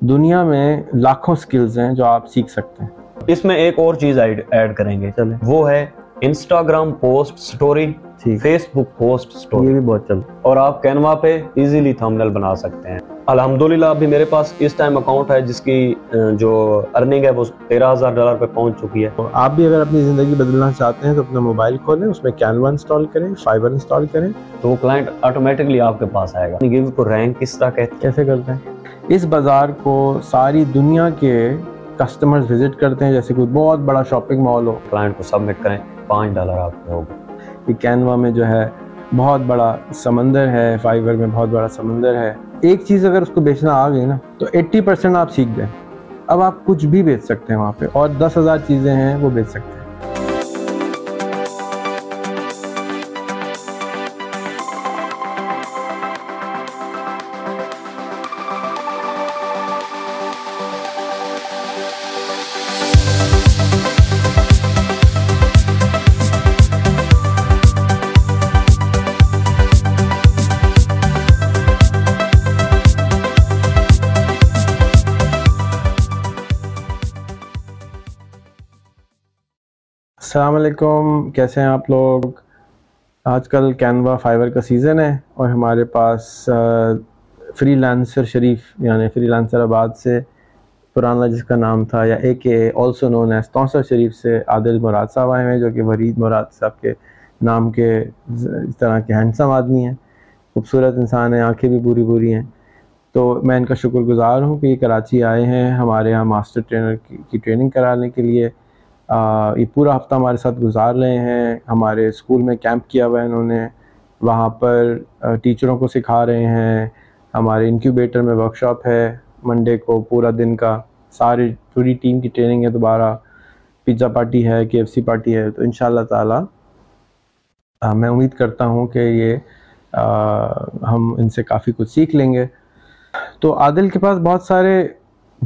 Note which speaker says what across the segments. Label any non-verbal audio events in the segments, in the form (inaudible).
Speaker 1: دنیا میں لاکھوں سکلز ہیں جو آپ سیکھ سکتے ہیں۔
Speaker 2: اس میں ایک اور چیز ایڈ کریں گے۔
Speaker 1: چلیں۔
Speaker 2: وہ ہے Instagram post story Facebook post
Speaker 1: یہ
Speaker 2: سٹوری
Speaker 1: بھی بہت چلتا
Speaker 2: اور آپ کینوا پہ ایزیلی تھمنل بنا سکتے ہیں۔ الحمدللہ ابھی میرے پاس اس ٹائم اکاؤنٹ ہے جس کی جو ارننگ ہے وہ تیرہ ہزار ڈالر پہ پہنچ چکی ہے۔
Speaker 1: آپ بھی اگر اپنی زندگی بدلنا چاہتے ہیں تو اپنا موبائل کھولیں اس میں کینوا انسٹال کریں فائبر انسٹال کریں۔
Speaker 2: تو وہ کلائنٹ آٹومیٹکلی آپ کے پاس آئے گا۔ گیو کو رینک کس طرح کہتے
Speaker 1: کیسے کرتے ہیں؟ اس بازار کو ساری دنیا کے کسٹمرز وزٹ کرتے ہیں جیسے کوئی بہت بڑا شاپنگ مال ہو۔
Speaker 2: کلائنٹ کو سبمٹ کریں پانچ ڈالر آپ کو ہوگا۔
Speaker 1: یہ کینوا میں جو ہے بہت بڑا سمندر ہے فائبر میں بہت بڑا سمندر ہے۔ ایک چیز اگر اس کو بیچنا آ گئی نا تو ایٹی پرسینٹ آپ سیکھ گئے۔ اب آپ کچھ بھی بیچ سکتے ہیں وہاں پہ۔ اور دس ہزار چیزیں ہیں وہ بیچ سکتے ہیں۔ السلام علیکم، کیسے ہیں آپ لوگ؟ آج کل کینوا فائبر کا سیزن ہے اور ہمارے پاس فری لانسر شریف یعنی فری لانسر آباد سے پرانا جس کا نام تھا، یا اے کے آلسو نون ایز توسر شریف سے عادل مراد صاحب آئے ہیں، جو کہ ورید مراد صاحب کے نام کے اس طرح کے ہینڈسم آدمی ہیں، خوبصورت انسان ہیں، آنکھیں بھی پوری پوری ہیں۔ تو میں ان کا شکر گزار ہوں کہ یہ کراچی آئے ہیں ہمارے یہاں ماسٹر ٹرینر کی ٹریننگ کرانے کے لیے۔ یہ پورا ہفتہ ہمارے ساتھ گزار رہے ہیں۔ ہمارے اسکول میں کیمپ کیا ہوا ہے انہوں نے۔ وہاں پر ٹیچروں کو سکھا رہے ہیں۔ ہمارے انکیوبیٹر میں ورک شاپ ہے منڈے کو پورا دن کا۔ ساری پوری ٹیم کی ٹریننگ ہے دوبارہ۔ پیزا پارٹی ہے کے ایف سی پارٹی ہے۔ تو ان شاء اللہ تعالیٰ آ، میں امید کرتا ہوں کہ یہ آ، ہم ان سے کافی کچھ سیکھ لیں گے۔ تو عادل کے پاس بہت سارے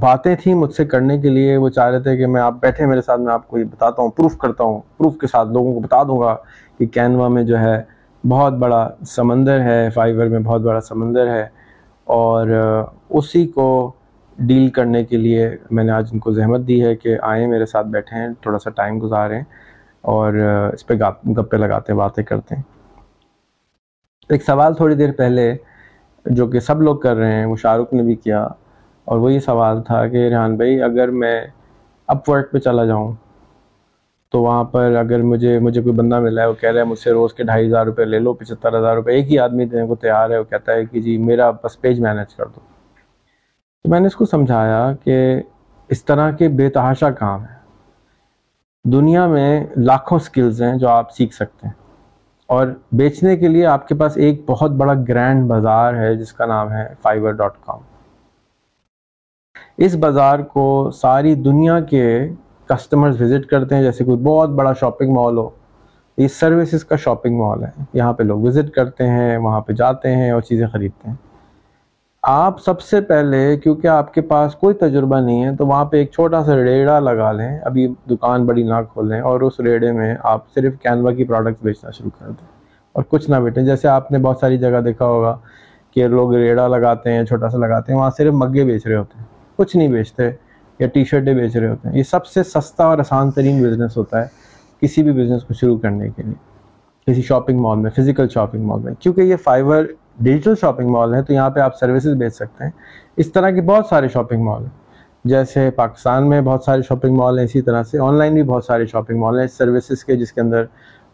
Speaker 1: باتیں تھیں مجھ سے کرنے کے لیے۔ وہ چاہ رہے تھے کہ میں آپ بیٹھے میرے ساتھ، میں آپ کو یہ بتاتا ہوں، پروف کرتا ہوں، پروف کے ساتھ لوگوں کو بتا دوں گا کہ کینوا میں جو ہے بہت بڑا سمندر ہے، فائبر میں بہت بڑا سمندر ہے۔ اور اسی کو ڈیل کرنے کے لیے میں نے آج ان کو زحمت دی ہے کہ آئیں میرے ساتھ بیٹھے ہیں، تھوڑا سا ٹائم گزاریں اور اس پہ گپے لگاتے ہیں، باتیں کرتے ہیں۔ ایک سوال تھوڑی دیر پہلے جو کہ سب لوگ کر رہے ہیں، وہ شاہ رخ نے بھی کیا۔ اور وہ یہ سوال تھا کہ ریحان بھائی، اگر میں اپ ورک پہ چلا جاؤں، تو وہاں پر اگر مجھے مجھے کوئی بندہ ملا ہے، وہ کہہ رہا ہے مجھ سے روز کے ڈھائی ہزار روپے لے لو، پچہتر ہزار روپے، ایک ہی آدمی دینے کو تیار ہے، وہ کہتا ہے کہ جی میرا بس پیج مینیج کر دو۔ تو میں نے اس کو سمجھایا کہ اس طرح کے بے تحاشا کام ہیں۔ دنیا میں لاکھوں سکلز ہیں جو آپ سیکھ سکتے ہیں۔ اور بیچنے کے لیے آپ کے پاس ایک بہت بڑا گرینڈ بازار ہے، جس کا نام ہے فائبر ڈاٹ کام اس بازار کو ساری دنیا کے کسٹمرز وزٹ کرتے ہیں، جیسے کوئی بہت بڑا شاپنگ مال ہو۔ یہ سروسز کا شاپنگ مال ہے۔ یہاں پہ لوگ وزٹ کرتے ہیں، وہاں پہ جاتے ہیں اور چیزیں خریدتے ہیں۔ آپ سب سے پہلے، کیونکہ آپ کے پاس کوئی تجربہ نہیں ہے، تو وہاں پہ ایک چھوٹا سا ریڑا لگا لیں۔ ابھی دکان بڑی نہ کھولیں اور اس ریڑے میں آپ صرف کینوا کی پروڈکٹس بیچنا شروع کر دیں۔ اور کچھ نہ بیٹیں جیسے آپ نے بہت ساری جگہ دیکھا ہوگا کہ لوگ ریڑا لگاتے ہیں، چھوٹا سا لگاتے ہیں، وہاں صرف مگے بیچ رہے ہوتے ہیں۔ کچھ نہیں بیچتے یا ٹی شرٹیں بیچ رہے ہوتے ہیں۔ یہ سب سے سستا اور آسان ترین بزنس ہوتا ہے کسی بھی بزنس کو شروع کرنے کے لیے، کسی شاپنگ مال میں فزیکل شاپنگ مال میں۔ کیونکہ یہ فائبر ڈیجیٹل شاپنگ مال ہے تو یہاں پہ آپ سروسز بیچ سکتے ہیں۔ اس طرح کے بہت سارے شاپنگ مال ہیں۔ جیسے پاکستان میں بہت سارے شاپنگ مال ہیں اسی طرح سے۔ آن لائن بھی بہت سارے شاپنگ مال ہیں۔ سروسز کے جس کے اندر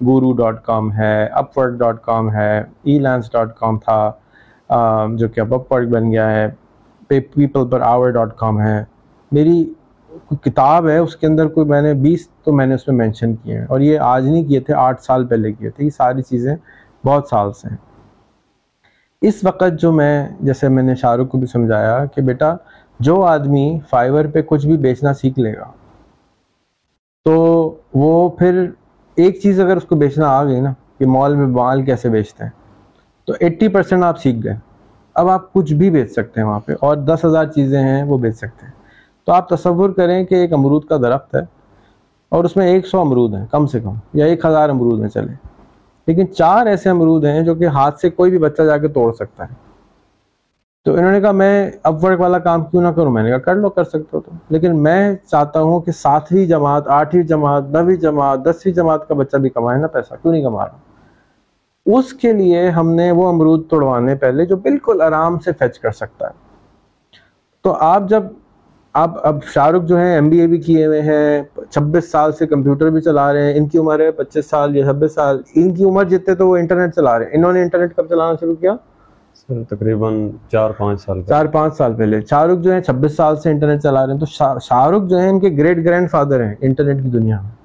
Speaker 1: گورو ڈاٹ کام ہے اپ ورک ڈاٹ کام ہے ای لینس ڈاٹ کام تھا جو کہ اب اپ ورک بن گیا ہے۔ پیپل پر آور ڈاٹ کام ہے۔ میری کوئی کتاب ہے، اس کے اندر کوئی میں نے بیس تو میں نے اس میں مینشن کیے ہیں اور یہ آج نہیں کیے تھے، آٹھ سال پہلے کیے تھے۔ یہ ساری چیزیں بہت سال سے ہیں۔ اس وقت جو میں، جیسے میں نے شاہ رخ کو بھی سمجھایا کہ بیٹا، جو آدمی فائبر پہ کچھ بھی بیچنا سیکھ لے گا، تو وہ پھر ایک چیز اگر اس کو بیچنا آ گئی نا کہ مال میں مال کیسے بیچتے ہیں، تو ایٹی پرسینٹ آپ سیکھ گئے۔ اب آپ کچھ بھی بیچ سکتے ہیں وہاں پہ، اور دس ہزار چیزیں ہیں، وہ بیچ سکتے ہیں۔ تو آپ تصور کریں کہ ایک امرود کا درخت ہے، اور اس میں ایک سو امرود ہیں، کم سے کم، یا ایک ہزار امرود ہیں چلے لیکن چار ایسے امرود ہیں جو کہ ہاتھ سے کوئی بھی بچہ جا کے توڑ سکتا ہے۔ تو انہوں نے کہا، میں اپ ورک والا کام کیوں نہ کروں؟ میں نے کہا، کر لو، کر سکتے ہو تو لیکن میں چاہتا ہوں کہ ساتویں جماعت، آٹھویں جماعت، نویں جماعت، دسویں جماعت کا بچہ بھی کمائے نا پیسہ، کیوں نہیں کما رہا؟ اس کے لیے ہم نے وہ امرود توڑوانے پہلے جو بالکل آرام سے فیچ کر سکتا ہے۔ تو آپ جب آپ اب شاہ رخ جو ہیں ایم بی اے بھی کیے ہوئے ہیں چھبیس سال سے کمپیوٹر بھی چلا رہے ہیں ان کی عمر ہے پچیس سال یا چھبیس سال ان کی عمر جتنے تو وہ انٹرنیٹ چلا رہے ہیں۔ انہوں نے انٹرنیٹ کب چلانا شروع کیا؟
Speaker 2: سر تقریباً چار پانچ سال
Speaker 1: چار پانچ سال پہلے۔ شاہ رخ جو ہیں چھبیس سال سے انٹرنیٹ چلا رہے ہیں۔ تو شاہ رخ جو ہیں ان کے گریٹ گرینڈ فادر ہیں انٹرنیٹ کی دنیا میں۔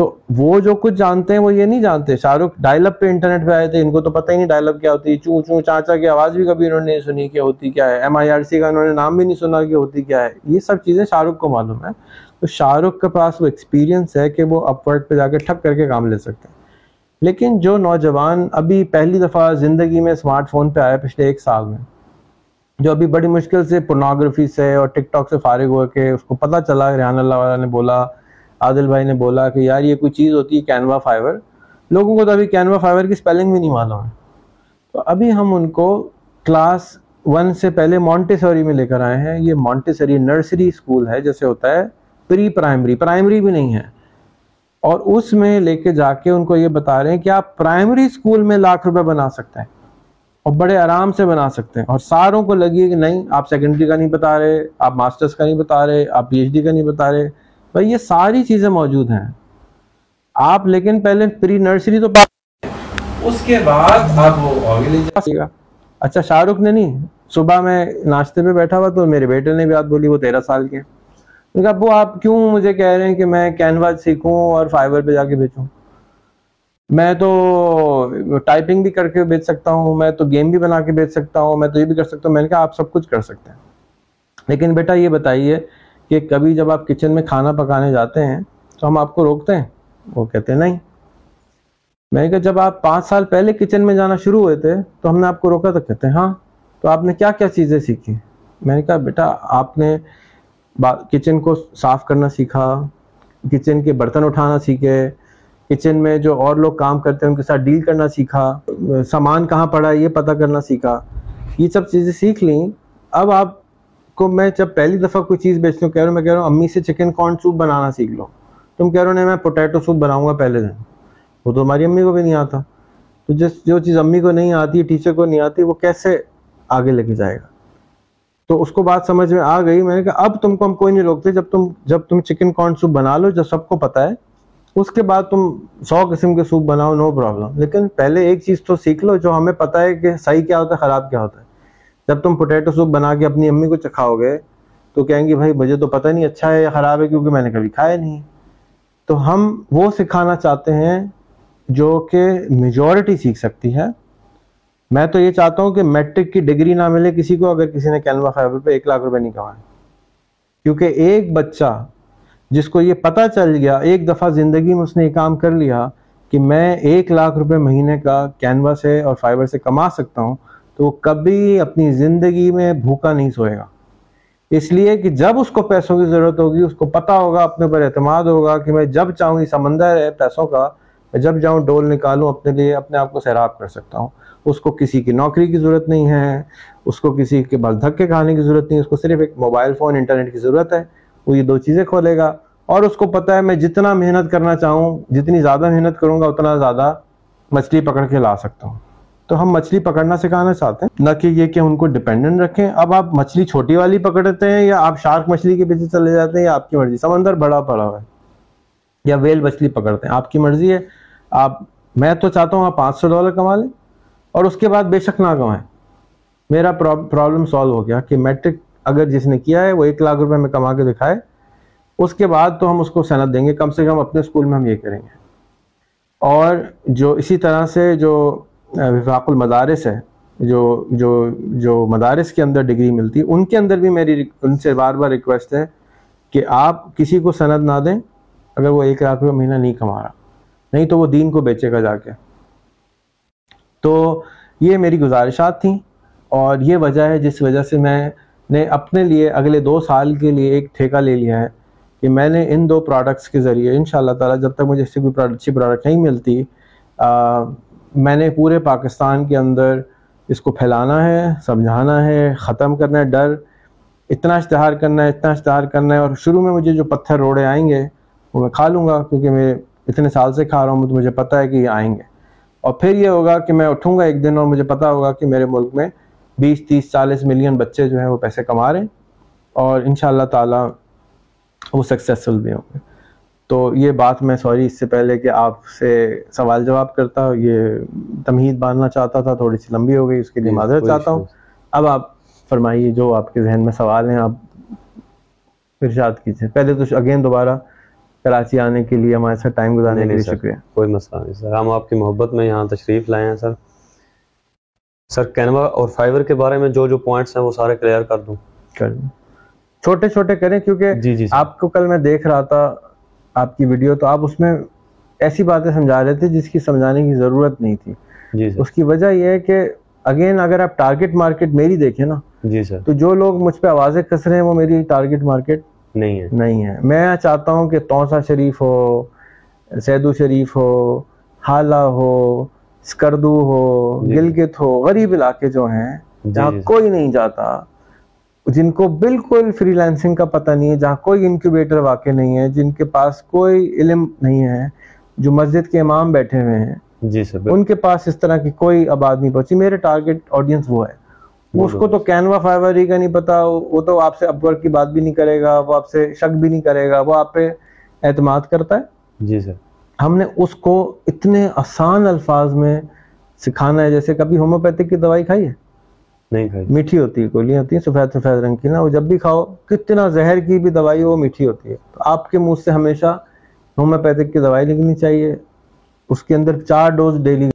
Speaker 1: تو وہ جو کچھ جانتے ہیں وہ یہ نہیں جانتے۔ شاہ رخ ڈائل اپ پہ انٹرنیٹ پہ آئے تھے، ان کو تو پتہ ہی نہیں ڈائل اپ کیا ہوتی، چوں چوں چاچا کی آواز بھی کبھی انہوں نے نہیں سنی کیا ہوتی، کیا ہے؟ ایم آئی آر سی کا انہوں نے نام بھی نہیں سنا کہ ہوتی، کیا ہے؟ یہ سب چیزیں شاہ رخ کو معلوم ہے تو شاہ رخ کے پاس وہ ایکسپیرینس ہے کہ وہ اپورڈ پہ جا کے ٹھپ کر کے کام لے سکتے ہیں۔ لیکن جو نوجوان ابھی پہلی دفعہ زندگی میں اسمارٹ فون پہ آئے پچھلے ایک سال میں، جو ابھی بڑی مشکل سے پورنوگرافی سے اور ٹک ٹاک سے فارغ ہو کے اس کو پتہ چلا، ریحان اللہ والا نے بولا عادل بھائی نے بولا کہ یار یہ کوئی چیز ہوتی ہے کینوا فائبر، لوگوں کو تو ابھی کینوا فائبر کی سپیلنگ بھی نہیں معلوم ہے۔ تو ابھی ہم ان کو کلاس ون سے پہلے مونٹیسوری میں لے کر آئے ہیں۔ یہ مونٹیسوری نرسری اسکول ہے، جیسے ہوتا ہے پری پرائمری پرائمری بھی نہیں ہے۔ اور اس میں لے کے جا کے ان کو یہ بتا رہے ہیں کہ آپ پرائمری اسکول میں لاکھ روپے بنا سکتے ہیں اور بڑے آرام سے بنا سکتے ہیں۔ اور ساروں کو لگی کہ نہیں، آپ سیکنڈری کا نہیں بتا رہے، آپ ماسٹرز کا نہیں بتا رہے، آپ پی ایچ ڈی کا نہیں بتا رہے۔ بھائی یہ ساری چیزیں موجود ہیں۔ آپ لیکن پہلے پری نرسری تو اس کے بعد آپ وہ اچھا شاہ رخ نے نہیں صبح میں ناشتے پہ بیٹھا ہوا تو میرے بیٹے نے بھی بات بولی وہ تیرہ سال کے ابو آپ کیوں مجھے کہہ رہے ہیں کہ میں کینوا سیکھوں اور فائبر پہ جا کے بیچوں؟ میں تو ٹائپنگ بھی کر کے بیچ سکتا ہوں میں تو گیم بھی بنا کے بیچ سکتا ہوں میں تو یہ بھی کر سکتا ہوں۔ میں نے کہا آپ سب کچھ کر سکتے ہیں۔ لیکن بیٹا یہ بتائیے کہ کبھی جب آپ کچن میں کھانا پکانے جاتے ہیں تو ہم آپ کو روکتے ہیں۔ وہ کہتے ہیں نہیں۔ میں نے کہا جب آپ پانچ سال پہلے کچن میں جانا شروع ہوئے تھے تو ہم نے آپ کو روکا تو کہتے ہیں ہاں تو آپ نے کیا کیا چیزیں سیکھی؟ میں نے کہا بیٹا، آپ نے کچن کو صاف کرنا سیکھا، کچن کے برتن اٹھانا سیکھے، کچن میں جو اور لوگ کام کرتے ہیں ان کے ساتھ ڈیل کرنا سیکھا، سامان کہاں پڑا یہ پتہ کرنا سیکھا۔ یہ سب چیزیں سیکھ لیں۔ اب آپ کو میں جب پہلی دفعہ کوئی چیز بیچتی ہوں، کہہ رہا ہوں، میں کہہ رہا ہوں، امی سے چکن کارن سوپ بنانا سیکھ لو۔ تم کہہ رہے ہو، نہیں، میں پوٹیٹو سوپ بناؤں گا پہلے دن۔ وہ تو ہماری امی کو بھی نہیں آتا۔ تو جس جو چیز امی کو نہیں آتی ٹیچر کو نہیں آتی، وہ کیسے آگے لے کے جائے گا؟ تو اس کو بات سمجھ میں آ گئی۔ میں نے کہا، اب تم کو ہم کوئی نہیں روکتے۔ جب تم جب تم چکن کارن سوپ بنا لو جب سب کو پتا ہے، اس کے بعد تم سو قسم کے سوپ بناؤ نو پرابلم لیکن پہلے ایک چیز تو سیکھ لو، جو ہمیں پتا ہے کہ صحیح کیا ہوتا ہے، خراب کیا ہوتا ہے۔ جب تم پوٹیٹو سوپ بنا کے اپنی امی کو چکھاؤ گے تو کہیں گے بھائی مجھے تو پتہ نہیں اچھا ہے یا خراب ہے کیونکہ میں نے کبھی کھایا نہیں۔ تو ہم وہ سکھانا چاہتے ہیں جو کہ میجورٹی سیکھ سکتی ہے۔ میں تو یہ چاہتا ہوں کہ میٹرک کی ڈگری نہ ملے کسی کو اگر کسی نے کینوا فائبر پہ ایک لاکھ روپے نہیں کمائے۔ کیونکہ ایک بچہ جس کو یہ پتہ چل گیا، ایک دفعہ زندگی میں اس نے یہ کام کر لیا کہ میں ایک لاکھ روپے مہینے کا کینوا سے اور فائبر سے کما سکتا ہوں۔ تو وہ کبھی اپنی زندگی میں بھوکا نہیں سوئے گا۔ اس لیے کہ جب اس کو پیسوں کی ضرورت ہوگی، اس کو پتا ہوگا، اپنے پر اعتماد ہوگا کہ میں جب چاہوں گی سمندر ہے پیسوں کا، میں جب جاؤں ڈول نکالوں، اپنے لیے اپنے آپ کو سیراب کر سکتا ہوں۔ اس کو کسی کی نوکری کی ضرورت نہیں ہے، اس کو کسی کے بل دھکے کھانے کی ضرورت نہیں اس کو صرف ایک موبائل فون، انٹرنیٹ کی ضرورت ہے۔ وہ یہ دو چیزیں کھولے گا۔ اور اس کو پتہ ہے، میں جتنا محنت کرنا چاہوں، جتنی زیادہ محنت کروں گا، اتنا زیادہ مچھلی پکڑ کے لا سکتا ہوں۔ تو ہم مچھلی پکڑنا سکھانا چاہتے ہیں، نہ کہ یہ کہ ان کو ڈیپینڈنٹ رکھیں۔ اب آپ مچھلی چھوٹی والی پکڑتے ہیں یا آپ شارک مچھلی کے پیچھے چلے جاتے ہیں یا آپ کی مرضی، سمندر بڑا پڑا ہوا ہے۔ یا ویل مچھلی پکڑتے ہیں، آپ کی مرضی ہے۔ آپ، میں تو چاہتا ہوں آپ پانچ سو ڈالر کما لیں اور اس کے بعد بے شک نہ کمائیں۔ میرا پرابلم سالو ہو گیا کہ میٹرک اگر جس نے کیا ہے وہ ایک لاکھ روپے میں کما کے دکھائے۔ اس کے بعد تو ہم اس کو صنعت دیں گے۔ کم سے کم اپنے اسکول میں ہم یہ کریں گے۔ اور جو اسی طرح سے جو وفاق المدارس ہے، جو جو جو مدارس کے اندر ڈگری ملتی ان کے اندر بھی میری ان سے بار بار ریکویسٹ ہے کہ آپ کسی کو سند نہ دیں اگر وہ ایک لاکھ روپے مہینہ نہیں کما رہا۔ نہیں تو وہ دین کو بیچے گا جا کے۔ تو یہ میری گزارشات تھیں اور یہ وجہ ہے جس وجہ سے میں نے اپنے لیے اگلے دو سال کے لیے ایک ٹھیکہ لے لیا ہے کہ میں نے ان دو پروڈکٹس کے ذریعے ان شاء اللہ تعالیٰ جب تک مجھے اس سے کوئی اچھی پروڈکٹ نہیں ملتی میں نے پورے پاکستان کے اندر اس کو پھیلانا ہے، سمجھانا ہے، ختم کرنا ہے، ڈر، اتنا اشتہار کرنا ہے، اتنا اشتہار کرنا ہے اور شروع میں مجھے جو پتھر روڑے آئیں گے، وہ میں کھا لوں گا کیونکہ میں اتنے سال سے کھا رہا ہوں تو مجھے پتہ ہے کہ یہ آئیں گے۔ اور پھر یہ ہوگا کہ میں اٹھوں گا ایک دن اور مجھے پتہ ہوگا کہ میرے ملک میں بیس، تیس، چالیس ملین بچے جو ہیں وہ پیسے کما رہے ہیں اور ان شاء اللہ تعالیٰ وہ سکسیزفل بھی ہوں گے۔ تو یہ بات میں سوری اس سے پہلے کہ آپ سے سوال جواب کرتا یہ تمہید باندھنا چاہتا تھا تھوڑی سی لمبی ہو گئی اس کے لیے معذرت چاہتا ہوں۔ اب آپ فرمائیے جو آپ کے ذہن میں سوال ہیں آپ ارشاد کیجیے۔ پہلے تو اگین دوبارہ کراچی آنے کے لیے ہمارے ساتھ ٹائم گزارنے کے لیے شکریہ۔
Speaker 2: کوئی مسئلہ نہیں سر۔ ہم آپ کی محبت میں یہاں تشریف لائے ہیں سر۔ سر کینوا اور فائبر کے بارے میں جو جو پوائنٹس ہیں وہ سارے کلیئر کر دوں۔
Speaker 1: کر دوں چھوٹے چھوٹے کریں کیونکہ جی جی آپ کو کل میں دیکھ رہا تھا آپ کی ویڈیو تو آپ اس میں ایسی باتیں سمجھا رہے تھے جس کی سمجھانے کی ضرورت نہیں تھی۔ جی اس کی وجہ یہ ہے کہ اگین اگر آپ ٹارگٹ مارکیٹ میری دیکھیں نا جی سر۔ تو جو لوگ مجھ پہ آوازیں کس رہے ہیں وہ میری ٹارگٹ مارکیٹ نہیں ہے نہیں ہے میں چاہتا ہوں کہ توسا شریف ہو سیدو شریف ہو حالہ ہو اسکردو ہو جی۔ گلگت ہو غریب علاقے جو ہیں جہاں جی، کوئی نہیں جاتا۔ جن کو بالکل فری لینسنگ کا پتہ نہیں ہے جہاں کوئی انکیوبیٹر واقع نہیں ہے جن کے پاس کوئی علم نہیں ہے جو مسجد کے امام بیٹھے ہوئے ہیں۔ جی سر ان کے پاس اس طرح کی کوئی آباد نہیں پہنچی۔ میرے ٹارگٹ آڈینس وہ ہے۔ اس کو تو کینوا فائبر ہی کا نہیں پتا وہ تو آپ سے اپور کی بات بھی نہیں کرے گا وہ آپ سے شک بھی نہیں کرے گا وہ آپ پہ اعتماد کرتا ہے۔ جی سر۔ ہم نے اس کو اتنے آسان الفاظ میں سکھانا ہے جیسے کبھی ہومیوپیتھک کی دوائی کھائی ہے؟ نہیں کھائی میٹھی ہوتی ہے گولیاں ہوتی ہیں سفید سفید رنگ کی۔ نا وہ جب بھی کھاؤ کتنا زہر کی بھی دوائی وہ میٹھی ہوتی ہے۔ تو آپ کے منہ سے ہمیشہ ہومیوپیتھک کی دوائی لکھنی چاہیے۔ اس کے اندر چار ڈوز ڈیلی۔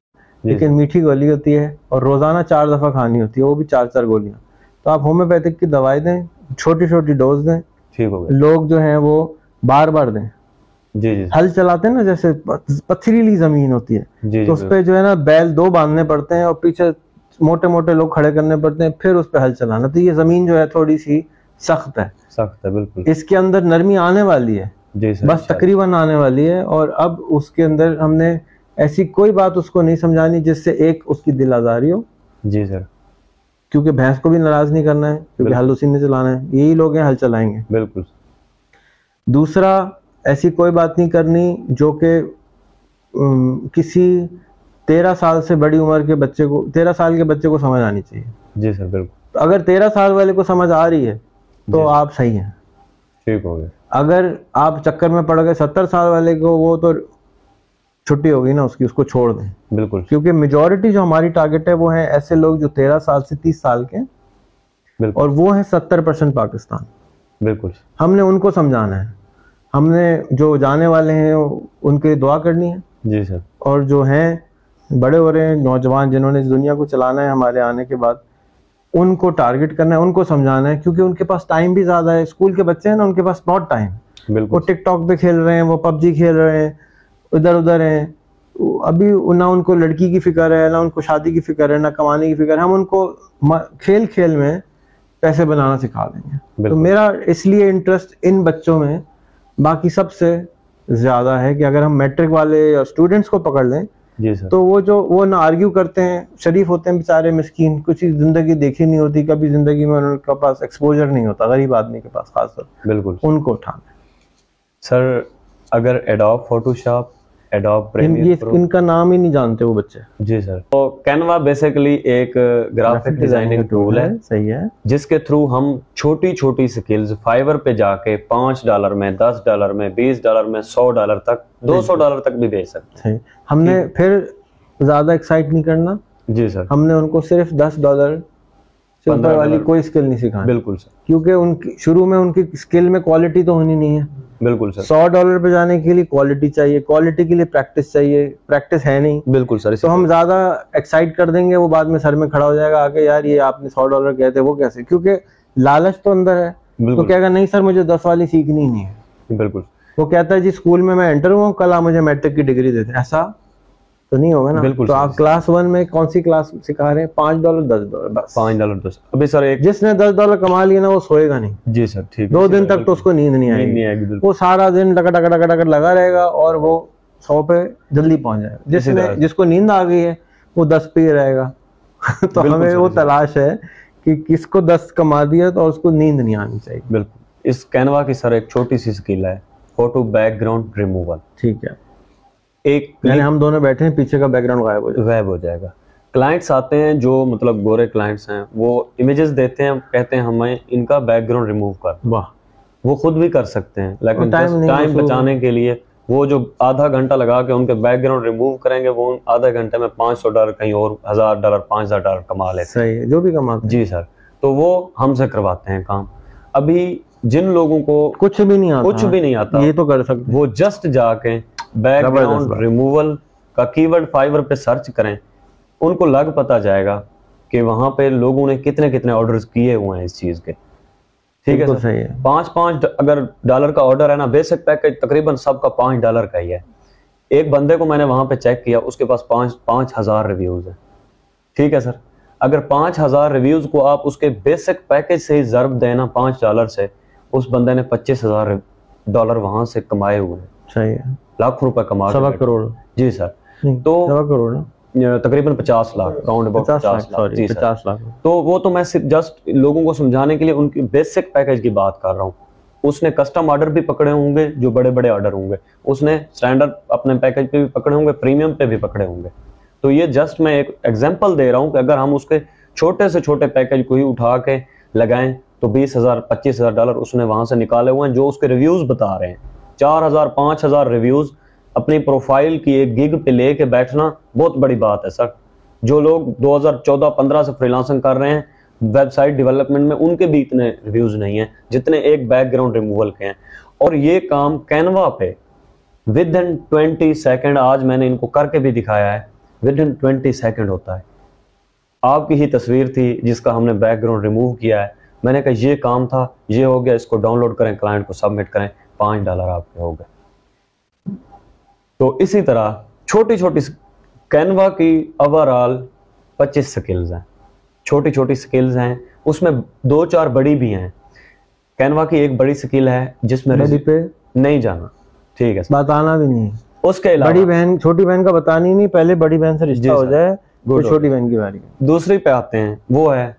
Speaker 1: جی۔ لیکن میٹھی گولی ہوتی ہے اور روزانہ چار دفعہ کھانی ہوتی ہے وہ بھی چار چار گولیاں۔ تو آپ ہومیوپیتھک کی دوائی دیں چھوٹی چھوٹی ڈوز دیں۔ لوگ جو ہیں وہ بار بار دیں۔ جی جی۔ ہل چلاتے ہیں نا جیسے پتھریلی زمین ہوتی ہے۔ جی، تو اس پہ جو ہے نا بیل دو باندھنے پڑتے ہیں اور پیچھے موٹے موٹے لوگ کھڑے کرنے پڑتے ہیں پھر اس پہ ہل چلانا۔ تو یہ زمین جو ہے تھوڑی سی سخت ہے۔ سخت ہے بالکل۔ اس کے اندر نرمی آنے والی ہے۔ جی بس تقریباً آنے والی ہے۔ اور اب اس کے اندر ہم نے ایسی کوئی بات اس کو نہیں سمجھانی جس سے ایک اس کی دل آزاری ہو۔ جی سر۔ کیونکہ بھینس کو بھی ناراض نہیں کرنا ہے کیونکہ ہل اسی نے چلانا ہے۔ یہی لوگ ہیں ہل چلائیں گے۔ بالکل۔ دوسرا ایسی کوئی بات نہیں کرنی جو کہ کسی تیرہ سال سے بڑی عمر کے بچے کو تیرہ سال کے بچے کو سمجھ آنی چاہیے۔ جی سر بالکل۔ اگر تیرہ سال والے کو سمجھ آ رہی ہے تو جی۔ آپ صحیح ہیں۔ ٹھیک ہو گیا۔ اگر آپ چکر میں پڑ گئے ستر سال والے کو وہ تو چھٹی ہوگی نا اس کی اس کو چھوڑ دیں۔ بالکل۔ کیونکہ میجورٹی جو ہماری ٹارگٹ ہے وہ ہیں ایسے لوگ جو تیرہ سال سے تیس سال کے اور وہ ہیں ستر پرسنٹ پاکستان۔ بالکل۔ ہم نے ان کو سمجھانا ہے۔ ہم نے جو جانے والے ہیں ان کے دعا کرنی ہے۔ جی سر۔ اور جو ہیں بڑے ہو رہے ہیں نوجوان جنہوں نے دنیا کو چلانا ہے ہمارے آنے کے بعد ان کو ٹارگٹ کرنا ہے ان کو سمجھانا ہے کیونکہ ان کے پاس ٹائم بھی زیادہ ہے۔ اسکول کے بچے ہیں نا ان کے پاس بہت ٹائم وہ ٹک ٹاک پہ کھیل رہے ہیں وہ پب جی کھیل رہے ہیں ادھر ادھر ہیں۔ ابھی نہ ان کو لڑکی کی فکر ہے نہ ان کو شادی کی فکر ہے نہ کمانے کی فکر ہے۔ ہم ان کو کھیل کھیل میں پیسے بنانا سکھا دیں گے۔ تو میرا اس لیے انٹرسٹ ان بچوں میں باقی سب سے زیادہ ہے کہ اگر ہم میٹرک والے یا اسٹوڈنٹس کو پکڑ لیں جی سر۔ تو وہ جو وہ نہ آرگیو کرتے ہیں شریف ہوتے ہیں بیچارے مسکین کچھ زندگی دیکھی نہیں ہوتی کبھی زندگی میں ان کے پاس ایکسپوجر نہیں ہوتا غریب آدمی کے پاس خاص طور۔ بالکل۔ ان کو اٹھانا۔
Speaker 2: سر اگر ایڈاپ فوٹو شاپ
Speaker 1: ان کا نام ہی نہیں جانتے وہ بچے۔
Speaker 2: جی سر۔ تو کینوا بیسیکلی ایک گرافک ڈیزائننگ ٹول ہے۔ صحیح ہے۔ جس کے تھرو ہم چھوٹی چھوٹی سکلز فائبر پہ جا کے پانچ ڈالر میں دس ڈالر میں بیس ڈالر میں سو ڈالر تک دو سو ڈالر تک بھی بیچ سکتے ہیں۔
Speaker 1: ہم نے پھر زیادہ ایکسائٹ نہیں کرنا۔ جی سر۔ ہم نے ان کو صرف دس ڈالر والی کوئی اسکل نہیں سکھا بالکل سر۔ کیونکہ ان کی شروع میں ان کی اسکل میں کوالٹی تو ہونی نہیں ہے۔ بالکل سر۔ سو ڈالر پہ جانے کے لیے کوالٹی چاہیے۔ کوالٹی کے لیے پریکٹس چاہیے۔ پریکٹس ہے نہیں۔ بالکل سر تو ہم زیادہ ایکسائٹ کر دیں گے وہ بعد میں سر میں کھڑا ہو جائے گا آگے یار یہ آپ نے سو ڈالر کہتے وہ کیسے؟ کیونکہ لالچ تو اندر ہے۔ تو کہے گا نہیں سر مجھے دس والی سیکھنی نہیں ہے۔ بالکل۔ وہ کہتا ہے جی اسکول میں میں انٹر ہوں کل آپ مجھے میٹرک کی ڈگری دیتے ایسا؟ تو نہیں ہوگا نا؟ بالکل تو آپ کلاس ون میں کون سی کلاس سکھا رہے ہیں؟ پانچ ڈالر دس ڈالر بس۔ پانچ ڈالر دس۔ ابھی سر ایک جس نے دس ڈالر کما لیا نا وہ سوئے گا نہیں۔ جی سر ٹھیک دو دن تک تو اس کو نیند نہیں آئے گی۔ وہ سارا دن ڈکا ڈکا ڈکا ڈکا لگا رہے گا اور وہ سو پہ جلدی پہنچ جائے گا۔ جس نے جس کو نیند آ گئی ہے وہ دس پہ ہی رہے گا۔ (laughs) تو ہمیں وہ تلاش ہے کہ کس کو دست کما دیا تو اس کو نیند نہیں آنی چاہیے۔
Speaker 2: بالکل۔ اس کینوا کی سر ایک چھوٹی سی سکل ہے۔ فوٹو بیک گراؤنڈ ریموول
Speaker 1: ٹھیک ہے۔
Speaker 2: ایک
Speaker 1: یعنی ہم دونوں بیٹھے ہیں پیچھے کا بیک گراؤنڈ غائب ہو جائے۔
Speaker 2: غائب ہو جائے گا۔ کلائنٹس آتے ہیں جو مطلب گورے کلائنٹس ہیں وہ امیجز دیتے ہیں کہتے ہیں ہمیں ان کا بیک گراؤنڈ ریموو کر۔
Speaker 1: واہ۔
Speaker 2: وہ خود بھی کر سکتے ہیں لیکن ٹائم بچانے کے لیے وہ جو آدھا گھنٹہ لگا کے ان کے بیک گراؤنڈ ریموو کریں گے وہ آدھے گھنٹے میں پانچ سو ڈالر کہیں اور ہزار ڈالر پانچ ہزار ڈالر کما لیتے
Speaker 1: صحیح ہے جو بھی کماتے
Speaker 2: جی سر تو وہ ہم سے کرواتے ہیں کام۔ ابھی جن لوگوں کو
Speaker 1: کچھ بھی نہیں آتا۔
Speaker 2: کچھ بھی نہیں آتا
Speaker 1: یہ تو کر سکتے
Speaker 2: وہ جسٹ جا کے بیک گراؤنڈ ریموول کا کی ورڈ فائیور پہ سرچ کریں ان کو لگ پتا جائے گا کہ وہاں پہ لوگوں نے کتنے کتنے آرڈرز کیے ہوئے ہیں اس چیز کے۔ ٹھیک ہے
Speaker 1: صحیح ہے۔
Speaker 2: پانچ پانچ اگر ڈالر کا آرڈر ہے نا بیسک پیکج تقریباً سب کا پانچ ڈالر کا ہی ہے۔ ایک بندے کو میں نے وہاں پہ چیک کیا اس کے پاس پانچ پانچ ہزار ریویوز ہیں۔ ٹھیک ہے سر؟ اگر پانچ ہزار ریویوز کو آپ اس کے بیسک پیکج سے ہی ضرب دینا پانچ ڈالر سے اس بندے نے پچیس ہزار ڈالر وہاں سے کمائے ہوئے ہیں۔
Speaker 1: صحیح ہے۔
Speaker 2: لاکھوں روپے کما
Speaker 1: سوا۔ کروڑ۔
Speaker 2: جی سر۔
Speaker 1: نہیں،
Speaker 2: تو-
Speaker 1: سوا کروڑ
Speaker 2: تقریباً پچاس لاکھ راؤنڈ اباؤٹ
Speaker 1: پچاس لاکھ۔
Speaker 2: لاکھ جی
Speaker 1: پچاس لاکھ۔
Speaker 2: تو وہ تو میں صرف جسٹ لوگوں کو سمجھانے کے لیے ان کی بیسک پیکج کی بات کر رہا ہوں۔ اس نے کسٹم آرڈر بھی پکڑے ہوں گے جو بڑے بڑے آرڈر ہوں گے۔ اس نے اسٹینڈرڈ اپنے پیکج پہ بھی پکڑے ہوں گے پریمیم پہ بھی پکڑے ہوں گے۔ تو یہ جسٹ میں ایک ایگزامپل دے رہا ہوں کہ اگر ہم اس کے چھوٹے سے چھوٹے پیکج کو ہی اٹھا کے لگائیں تو بیس ہزار پچیس ہزار ڈالر اس نے وہاں سے نکالے ہوئے ہیں جو اس کے ریویوز بتا رہے ہیں۔ چار ہزار، پانچ ہزار ریویوز اپنی پروفائل کی ایک گگ پہ لے کے بیٹھنا بہت بڑی بات ہے، سر۔ جو لوگ دو ہزار چودہ، پندرہ سے فریلانسنگ کر رہے ہیں ویب سائٹ ڈیولپمنٹ میں ان کے بھی اتنے ریویوز نہیں ہیں، جتنے ایک بیک گراؤنڈ ریموول کے ہیں۔ اور یہ کام کینوا پہ ود ان ٹوینٹی سیکنڈ آج میں نے ان کو کر کے بھی دکھایا ہے۔ ود ان ٹوینٹی سیکنڈ ہوتا ہے۔ آپ کی ہی تصویر تھی جس کا ہم نے بیک گراؤنڈ ریموو کیا ہے۔ میں نے کہا یہ کام تھا، یہ ہو گیا، اس کو ڈاؤن لوڈ کریں کلائنٹ کو سبمٹ کریں۔ پانچ ڈالر آپ کے ہو گئے۔ تو اسی طرح چھوٹی چھوٹی کینوا کی اوور آل پچیس سکلز ہیں۔ چھوٹی چھوٹی سکلز ہیں۔ اس میں دو چار بڑی بھی ہیں۔ کینوا کی ایک بڑی سکل ہے جس میں
Speaker 1: پہ؟
Speaker 2: نہیں جانا۔ ٹھیک ہے
Speaker 1: بتانا بھی نہیں۔
Speaker 2: اس کے علاوہ
Speaker 1: بڑی بہن چھوٹی بہن کا بتانی نہیں پہلے بڑی بہن سے رشتہ
Speaker 2: جی
Speaker 1: ہو۔ جائے چھوٹی بہن کی باری۔
Speaker 2: دوسری پہ آتے ہیں۔ وہ ہے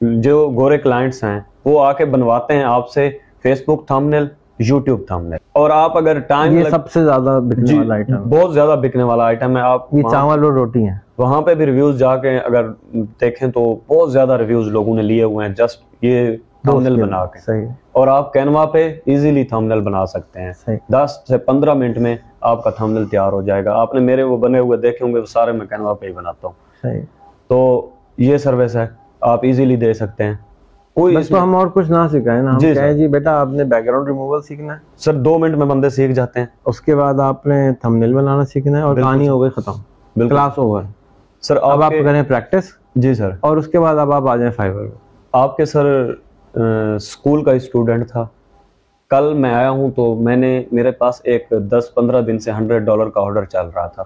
Speaker 2: جو گورے کلائنٹس ہیں وہ آ کے بنواتے ہیں آپ سے فیس بک تھامنل یوٹیوب تھامنل اور آپ اگر ٹائم
Speaker 1: یہ سب سے زیادہ بکنے والا آئٹم
Speaker 2: بہت زیادہ بکنے والا آئٹم ہے۔ آپ
Speaker 1: یہ چاول اور روٹی ہیں۔
Speaker 2: وہاں پہ بھی ریویوز جا کے اگر دیکھیں تو بہت زیادہ ریویوز لوگوں نے لیے ہوئے ہیں۔ جسٹ یہ تھامنل بنا کے۔
Speaker 1: صحیح۔
Speaker 2: اور آپ کینوا پہ ایزیلی تھامنل بنا سکتے ہیں۔ دس سے پندرہ منٹ میں آپ کا تھامنل تیار ہو جائے گا۔ آپ نے میرے وہ بنے ہوئے دیکھے ہوں گے وہ سارے میں کینوا پہ ہی بناتا ہوں۔
Speaker 1: صحیح۔
Speaker 2: تو یہ سروس ہے آپ ایزیلی دے سکتے ہیں۔
Speaker 1: بس تو ہم اور کچھ نہ سکھائیں نا ہم
Speaker 2: جی
Speaker 1: کہیں جی بیٹا آپ نے بیک گراؤنڈ ریموول سیکھنا ہے۔
Speaker 2: سر دو منٹ میں بندے سیکھ جاتے ہیں۔
Speaker 1: اس کے بعد آپ نے تھمنیل بنانا سیکھنا ہے اور کہانی ہو گئی ختم۔ کلاس اوور
Speaker 2: سر
Speaker 1: اب
Speaker 2: آپ
Speaker 1: کریں پریکٹس
Speaker 2: جی سر۔
Speaker 1: اور اس کے بعد اب آپ آ جائیں فائبر
Speaker 2: آپ کے سر اسکول کا اسٹوڈنٹ تھا۔ کل میں آیا ہوں تو میں نے میرے پاس ایک دس پندرہ دن سے ہنڈریڈ ڈالر کا آرڈر چل رہا تھا۔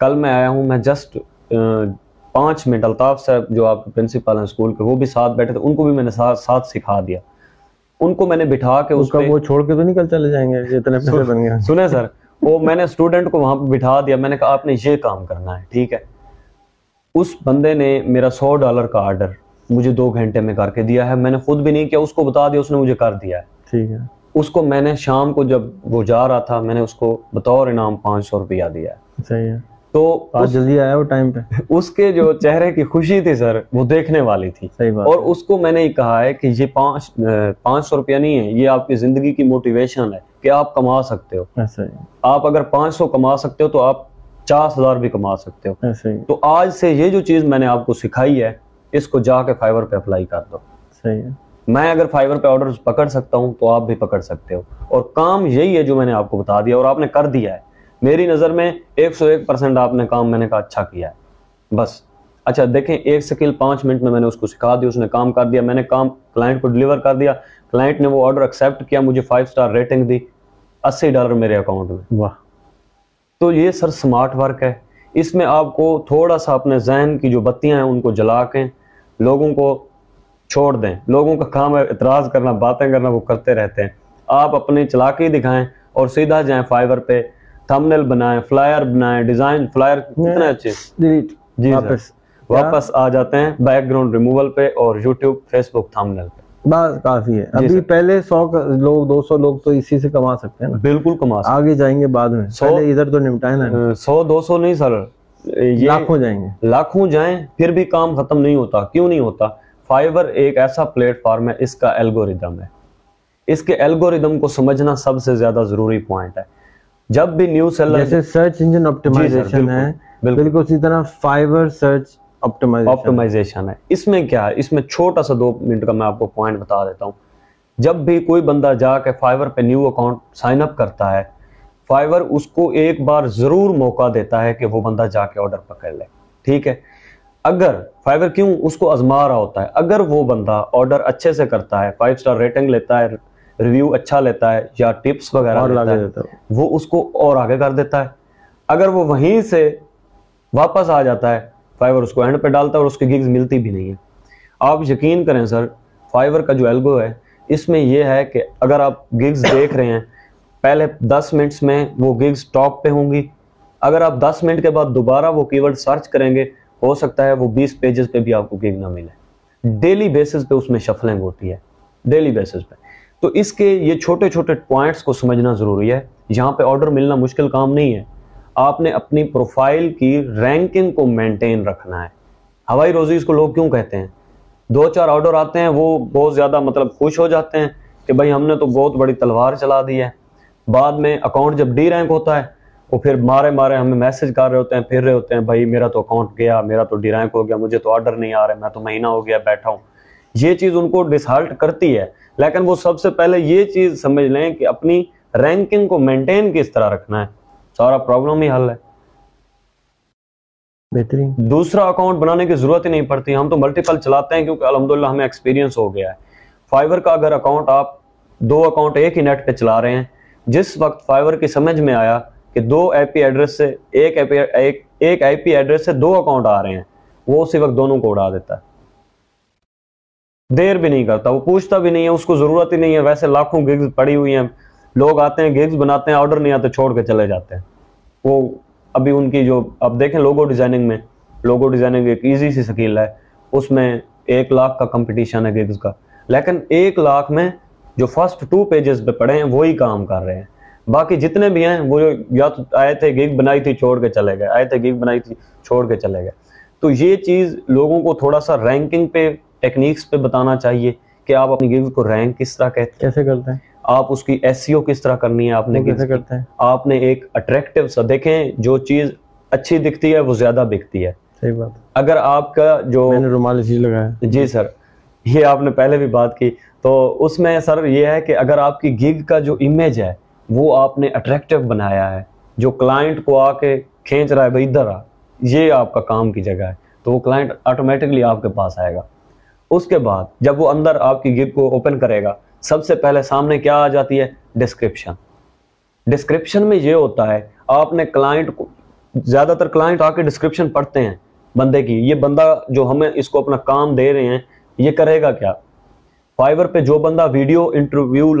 Speaker 2: کل میں آیا ہوں میں جسٹ پانچ منٹ الطاف صاحب جو آپ پرنسپل ہیں اسکول کے وہ بھی ساتھ بیٹھے تھے ان کو بھی میں نے ساتھ ساتھ سکھا دیا۔ ان کو میں نے بٹھا کے اس
Speaker 1: کا وہ چھوڑ کے تو نہیں کل چلے جائیں گے؟ اتنے پیسے بن گئے۔
Speaker 2: سنیں سر وہ میں نے اسٹوڈنٹ کو وہاں پہ بٹھا دیا میں نے کہا آپ نے یہ کام کرنا ہے ٹھیک ہے۔ اس بندے نے میرا سو ڈالر کا آرڈر مجھے دو گھنٹے میں کر کے دیا ہے میں نے خود بھی نہیں کیا اس کو بتا دیا اس نے مجھے کر دیا ہے۔
Speaker 1: ٹھیک ہے۔
Speaker 2: اس کو میں نے شام کو جب وہ جا رہا تھا میں نے اس کو بطور انعام پانچ سو روپیہ دیا ہے۔
Speaker 1: صحیح ہے۔
Speaker 2: تو
Speaker 1: آج جلدی آیا وہ ٹائم پہ۔
Speaker 2: اس کے جو چہرے کی خوشی تھی سر وہ دیکھنے والی تھی۔
Speaker 1: صحیح بات
Speaker 2: اور اس کو میں نے یہ کہا ہے کہ یہ پانچ پانچ سو روپیہ نہیں ہے یہ آپ کی زندگی کی موٹیویشن ہے کہ آپ کما سکتے ہو۔
Speaker 1: ہی
Speaker 2: آپ اگر پانچ سو کما سکتے ہو تو آپ پچاس ہزار بھی کما سکتے ہو۔
Speaker 1: ہی
Speaker 2: تو آج سے یہ جو چیز میں نے آپ کو سکھائی ہے اس کو جا کے فائبر پہ اپلائی کر دو۔
Speaker 1: صحیح ہے۔
Speaker 2: میں اگر فائبر پہ آرڈر پکڑ سکتا ہوں تو آپ بھی پکڑ سکتے ہو۔ اور کام یہی ہے جو میں نے آپ کو بتا دیا اور آپ نے کر دیا ہے۔ میری نظر میں ایک سو ایک پرسینٹ آپ نے کام میں نے کہا اچھا کیا ہے۔ بس۔ اچھا دیکھیں ایک سکل پانچ منٹ میں میں نے اس کو سکھا دیا اس نے کام کر دیا میں نے کام کلائنٹ کو ڈلیور کر دیا۔ کلائنٹ نے وہ آرڈر ایکسیپٹ کیا مجھے فائیو سٹار ریٹنگ دی اسی ڈالر میرے اکاؤنٹ میں۔
Speaker 1: واہ۔
Speaker 2: تو یہ سر سمارٹ ورک ہے۔ اس میں آپ کو تھوڑا سا اپنے ذہن کی جو بتیاں ہیں ان کو جلا کے لوگوں کو چھوڑ دیں۔ لوگوں کا کام ہے اعتراض کرنا باتیں کرنا وہ کرتے رہتے ہیں۔ آپ اپنی چلاکی دکھائیں اور سیدھا جائیں فائبر پہ۔ تھمنل بنائیں فلائر بنائیں ڈیزائن فلائر کتنے اچھے
Speaker 1: ڈیلیٹ
Speaker 2: جی
Speaker 1: واپس۔
Speaker 2: واپس آ جاتے ہیں بیک گراؤنڈ ریموول پہ اور یوٹیوب فیس بک تھامنل پہ۔
Speaker 1: بس کافی ہے۔
Speaker 2: جی
Speaker 1: ابھی۔ پہلے سو لوگ دو سو لوگ تو اسی سے کما سکتے ہیں
Speaker 2: بالکل کما سکتے
Speaker 1: آگے جائیں گے بعد میں۔
Speaker 2: سو-
Speaker 1: پہلے ادھر تو نمٹائے نا۔
Speaker 2: سو دو سو نہیں سر۔
Speaker 1: لاکھوں جائیں گے۔
Speaker 2: لاکھوں جائیں پھر بھی کام ختم نہیں ہوتا۔ کیوں نہیں ہوتا؟ فائیور ایک ایسا پلیٹ فارم ہے اس کا الگوریدم ہے۔ اس کے الگوریدم کو سمجھنا سب سے زیادہ ضروری پوائنٹ ہے۔ جب بھی نیو سیلر
Speaker 1: جیسے سرچ انجن آپٹیمائزیشن ہے
Speaker 2: بالکل۔
Speaker 1: اسی طرح فائبر سرچ آپٹیمائزیشن
Speaker 2: ہے۔ اس میں کیا ہے؟ اس میں چھوٹا سا دو منٹ کا میں آپ کو پوائنٹ بتا دیتا ہوں۔ جب بھی کوئی بندہ جا کے فائیور پہ نیو اکاؤنٹ سائن اپ کرتا ہے فائیور اس کو ایک بار ضرور موقع دیتا ہے کہ وہ بندہ جا کے آرڈر پکڑ لے۔ ٹھیک ہے؟ اگر فائیور کیوں اس کو آزما رہا ہوتا ہے؟ اگر وہ بندہ آرڈر اچھے سے کرتا ہے فائیو سٹار ریٹنگ لیتا ہے ریویو اچھا لیتا ہے یا ٹپس وغیرہ لیتا ہے وہ اس کو اور آگے کر دیتا ہے۔ اگر وہ وہیں سے واپس آ جاتا ہے فائیور اس کو اینڈ پہ ڈالتا ہے اور اس کی گگز ملتی بھی نہیں ہے آپ یقین کریں سر فائیور کا جو الگو ہے اس میں یہ ہے کہ اگر آپ گگز (coughs) دیکھ رہے ہیں پہلے دس منٹس میں وہ گگز ٹاپ پہ ہوں گی۔ اگر آپ دس منٹ کے بعد دوبارہ وہ کی ورڈ سرچ کریں گے ہو سکتا ہے وہ بیس پیجز پہ بھی آپ کو گگ نہ ملے۔ ڈیلی بیسس پہ اس میں شفلنگ ہوتی ہے۔ ڈیلی بیسس پہ۔ تو اس کے یہ چھوٹے چھوٹے پوائنٹس کو سمجھنا ضروری ہے۔ یہاں پہ آرڈر ملنا مشکل کام نہیں ہے۔ آپ نے اپنی پروفائل کی رینکنگ کو مینٹین رکھنا ہے۔ ہوائی روزی اس کو لوگ کیوں کہتے ہیں؟ دو چار آرڈر آتے ہیں، وہ بہت زیادہ مطلب خوش ہو جاتے ہیں کہ بھائی ہم نے تو بہت بڑی تلوار چلا دی ہے۔ بعد میں اکاؤنٹ جب ڈی رینک ہوتا ہے، وہ پھر مارے مارے ہمیں میسج کر رہے ہوتے ہیں، پھر رہے ہوتے ہیں، بھائی میرا تو اکاؤنٹ گیا، میرا تو ڈی رینک ہو گیا، مجھے تو آرڈر نہیں آ رہا میں تو مہینہ ہو گیا بیٹھا ہوں۔ یہ چیز ان کو ڈسہارٹ کرتی ہے۔ لیکن وہ سب سے پہلے یہ چیز سمجھ لیں کہ اپنی رینکنگ کو مینٹین کس طرح رکھنا ہے۔ سارا پرابلم ہی حل ہے۔
Speaker 1: بہترین۔
Speaker 2: دوسرا اکاؤنٹ بنانے کی ضرورت ہی نہیں پڑتی۔ ہم تو ملٹیپل چلاتے ہیں کیونکہ الحمدللہ ہمیں ایکسپیرینس ہو گیا ہے۔ فائیور کا اگر اکاؤنٹ آپ دو اکاؤنٹ ایک ہی نیٹ پہ چلا رہے ہیں جس وقت فائیور کی سمجھ میں آیا کہ دو آئی پی ایڈریس سے ایک آئی پی ایک ایک آئی پی ایڈریس سے دو اکاؤنٹ آ رہے ہیں وہ اسی وقت دونوں کو اڑا دیتا ہے۔ دیر بھی نہیں کرتا، وہ پوچھتا بھی نہیں ہے، اس کو ضرورت ہی نہیں ہے، ویسے لاکھوں گگز پڑی ہوئی ہیں۔ لوگ آتے ہیں گگز بناتے ہیں، آرڈر نہیں آتے، چھوڑ کے چلے جاتے ہیں۔ وہ ابھی ان کی جو، اب دیکھیں لوگو ڈیزائننگ میں، لوگو ڈیزائننگ ایک ایزی سی سکیل ہے۔ اس میں ایک لاکھ کا کمپٹیشن ہے گگز کا۔ لیکن ایک لاکھ میں جو فرسٹ ٹو پیجز پہ پڑے ہیں، وہی کام کر رہے ہیں۔ باقی جتنے بھی ہیں، وہ یا تو آئے تھے گگ بنائی تھی، چھوڑ کے چلے گئے۔ آئے تھے گگ بنائی تھی، چھوڑ کے چلے گئے۔ تو یہ چیز لوگوں کو تھوڑا سا رینکنگ پہ ٹیکنیکس پہ بتانا چاہیے کہ آپ اپنی گگز کو رینک کس طرح کہتے ہیں۔
Speaker 1: کیسے کرتے ہیں؟
Speaker 2: آپ اس کی ایس کس طرح کرنی ہے آپ نے
Speaker 1: کیسے
Speaker 2: کی۔
Speaker 1: کرتے ہیں؟
Speaker 2: آپ نے ایک اٹریکٹیو سا دیکھیں جو چیز اچھی دکھتی ہے وہ زیادہ بکتی ہے۔
Speaker 1: صحیح بات۔
Speaker 2: اگر آپ کا جو
Speaker 1: میں نے رومال اسی لگایا۔
Speaker 2: جی سر یہ آپ نے پہلے بھی بات کی۔ تو اس میں سر یہ ہے کہ اگر آپ کی گگ کا جو امیج ہے وہ آپ نے اٹریکٹیو بنایا ہے جو کلائنٹ کو آ کے کھینچ رہا ہے بھائی ادھر آ یہ آپ کا کام کی جگہ ہے۔ تو وہ کلائنٹ آٹومیٹکلی آپ کے پاس آئے گا۔ اس کے بعد جب وہ اندر آپ کی گگ کو اوپن کرے گا، سب سے پہلے سامنے کیا آ جاتی ہے؟ ڈسکرپشن ڈسکرپشن میں یہ ہوتا ہے، آپ نے کلائنٹ کو زیادہ تر کلائنٹ آ کے ڈسکرپشن پڑھتے ہیں بندے کی۔ یہ بندہ جو ہمیں اس کو اپنا کام دے رہے ہیں، یہ کرے گا کیا؟ فائیور پہ جو بندہ ویڈیو انٹرویو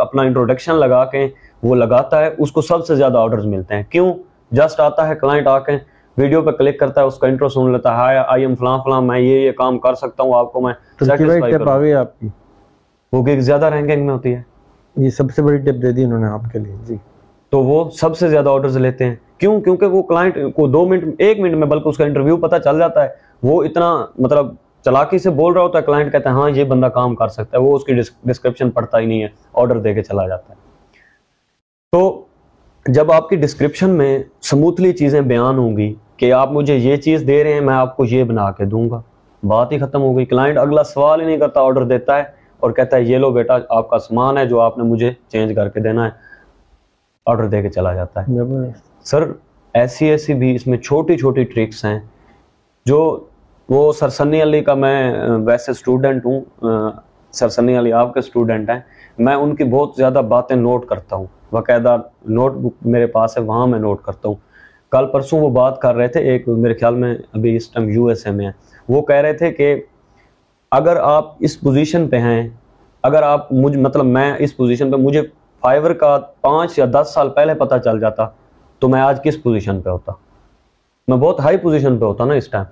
Speaker 2: اپنا انٹروڈکشن لگا کے وہ لگاتا ہے، اس کو سب سے زیادہ آرڈرز ملتے ہیں۔ کیوں؟ جسٹ آتا ہے کلائنٹ آ کے ویڈیو پہ کلک کرتا ہے اس کا انٹرو سن لیتا ہے۔ آئی ایم فلاں فلاں میں یہ یہ کام کر سکتا ہوں آپ کو میں
Speaker 1: آپ کی؟
Speaker 2: وہ gig زیادہ رینکنگ میں ہوتی ہے۔
Speaker 1: یہ سب سے بڑی ٹپ دے دی انہوں نے آپ کے لیے جی۔
Speaker 2: تو وہ سب سے زیادہ آرڈرز لیتے ہیں۔ کیوں؟ کیونکہ وہ کلائنٹ کو دو منٹ ایک منٹ میں بلکہ اس کا انٹرویو پتہ چل جاتا ہے۔ وہ اتنا مطلب چلاکی سے بول رہا ہوتا ہے کلائنٹ کہتا ہے ہاں یہ بندہ کام کر سکتا ہے۔ وہ اس کی ڈسکرپشن پڑھتا ہی نہیں ہے۔ آرڈر دے کے چلا جاتا ہے۔ تو جب آپ کی ڈسکرپشن میں سموتھلی چیزیں بیان ہوں گی کہ آپ مجھے یہ چیز دے رہے ہیں میں آپ کو یہ بنا کے دوں گا۔ بات ہی ختم ہو گئی۔ کلائنٹ اگلا سوال ہی نہیں کرتا آرڈر دیتا ہے اور کہتا ہے یہ لو بیٹا آپ کا سامان ہے جو آپ نے مجھے چینج کر کے دینا ہے۔ آرڈر دے کے چلا جاتا ہے۔ سر ایسی ایسی بھی اس میں چھوٹی چھوٹی ٹرکس ہیں جو وہ سر سنی علی کا میں ویسے اسٹوڈنٹ ہوں۔ اہ، سر سنی علی آپ کے اسٹوڈنٹ ہیں۔ میں ان کی بہت زیادہ باتیں نوٹ کرتا ہوں۔ باقاعدہ نوٹ بک میرے پاس ہے وہاں میں نوٹ کرتا ہوں۔ کل پرسوں وہ بات کر رہے تھے، ایک میرے خیال میں ابھی اس ٹائم یو ایس اے میں وہ کہہ رہے تھے کہ اگر آپ اس پوزیشن پہ ہیں، اگر آپ مجھ مطلب میں اس پوزیشن پہ، مجھے فائیور کا پانچ یا دس سال پہلے پتہ چل جاتا تو میں آج کس پوزیشن پہ ہوتا۔ میں بہت ہائی پوزیشن پہ ہوتا نا اس ٹائم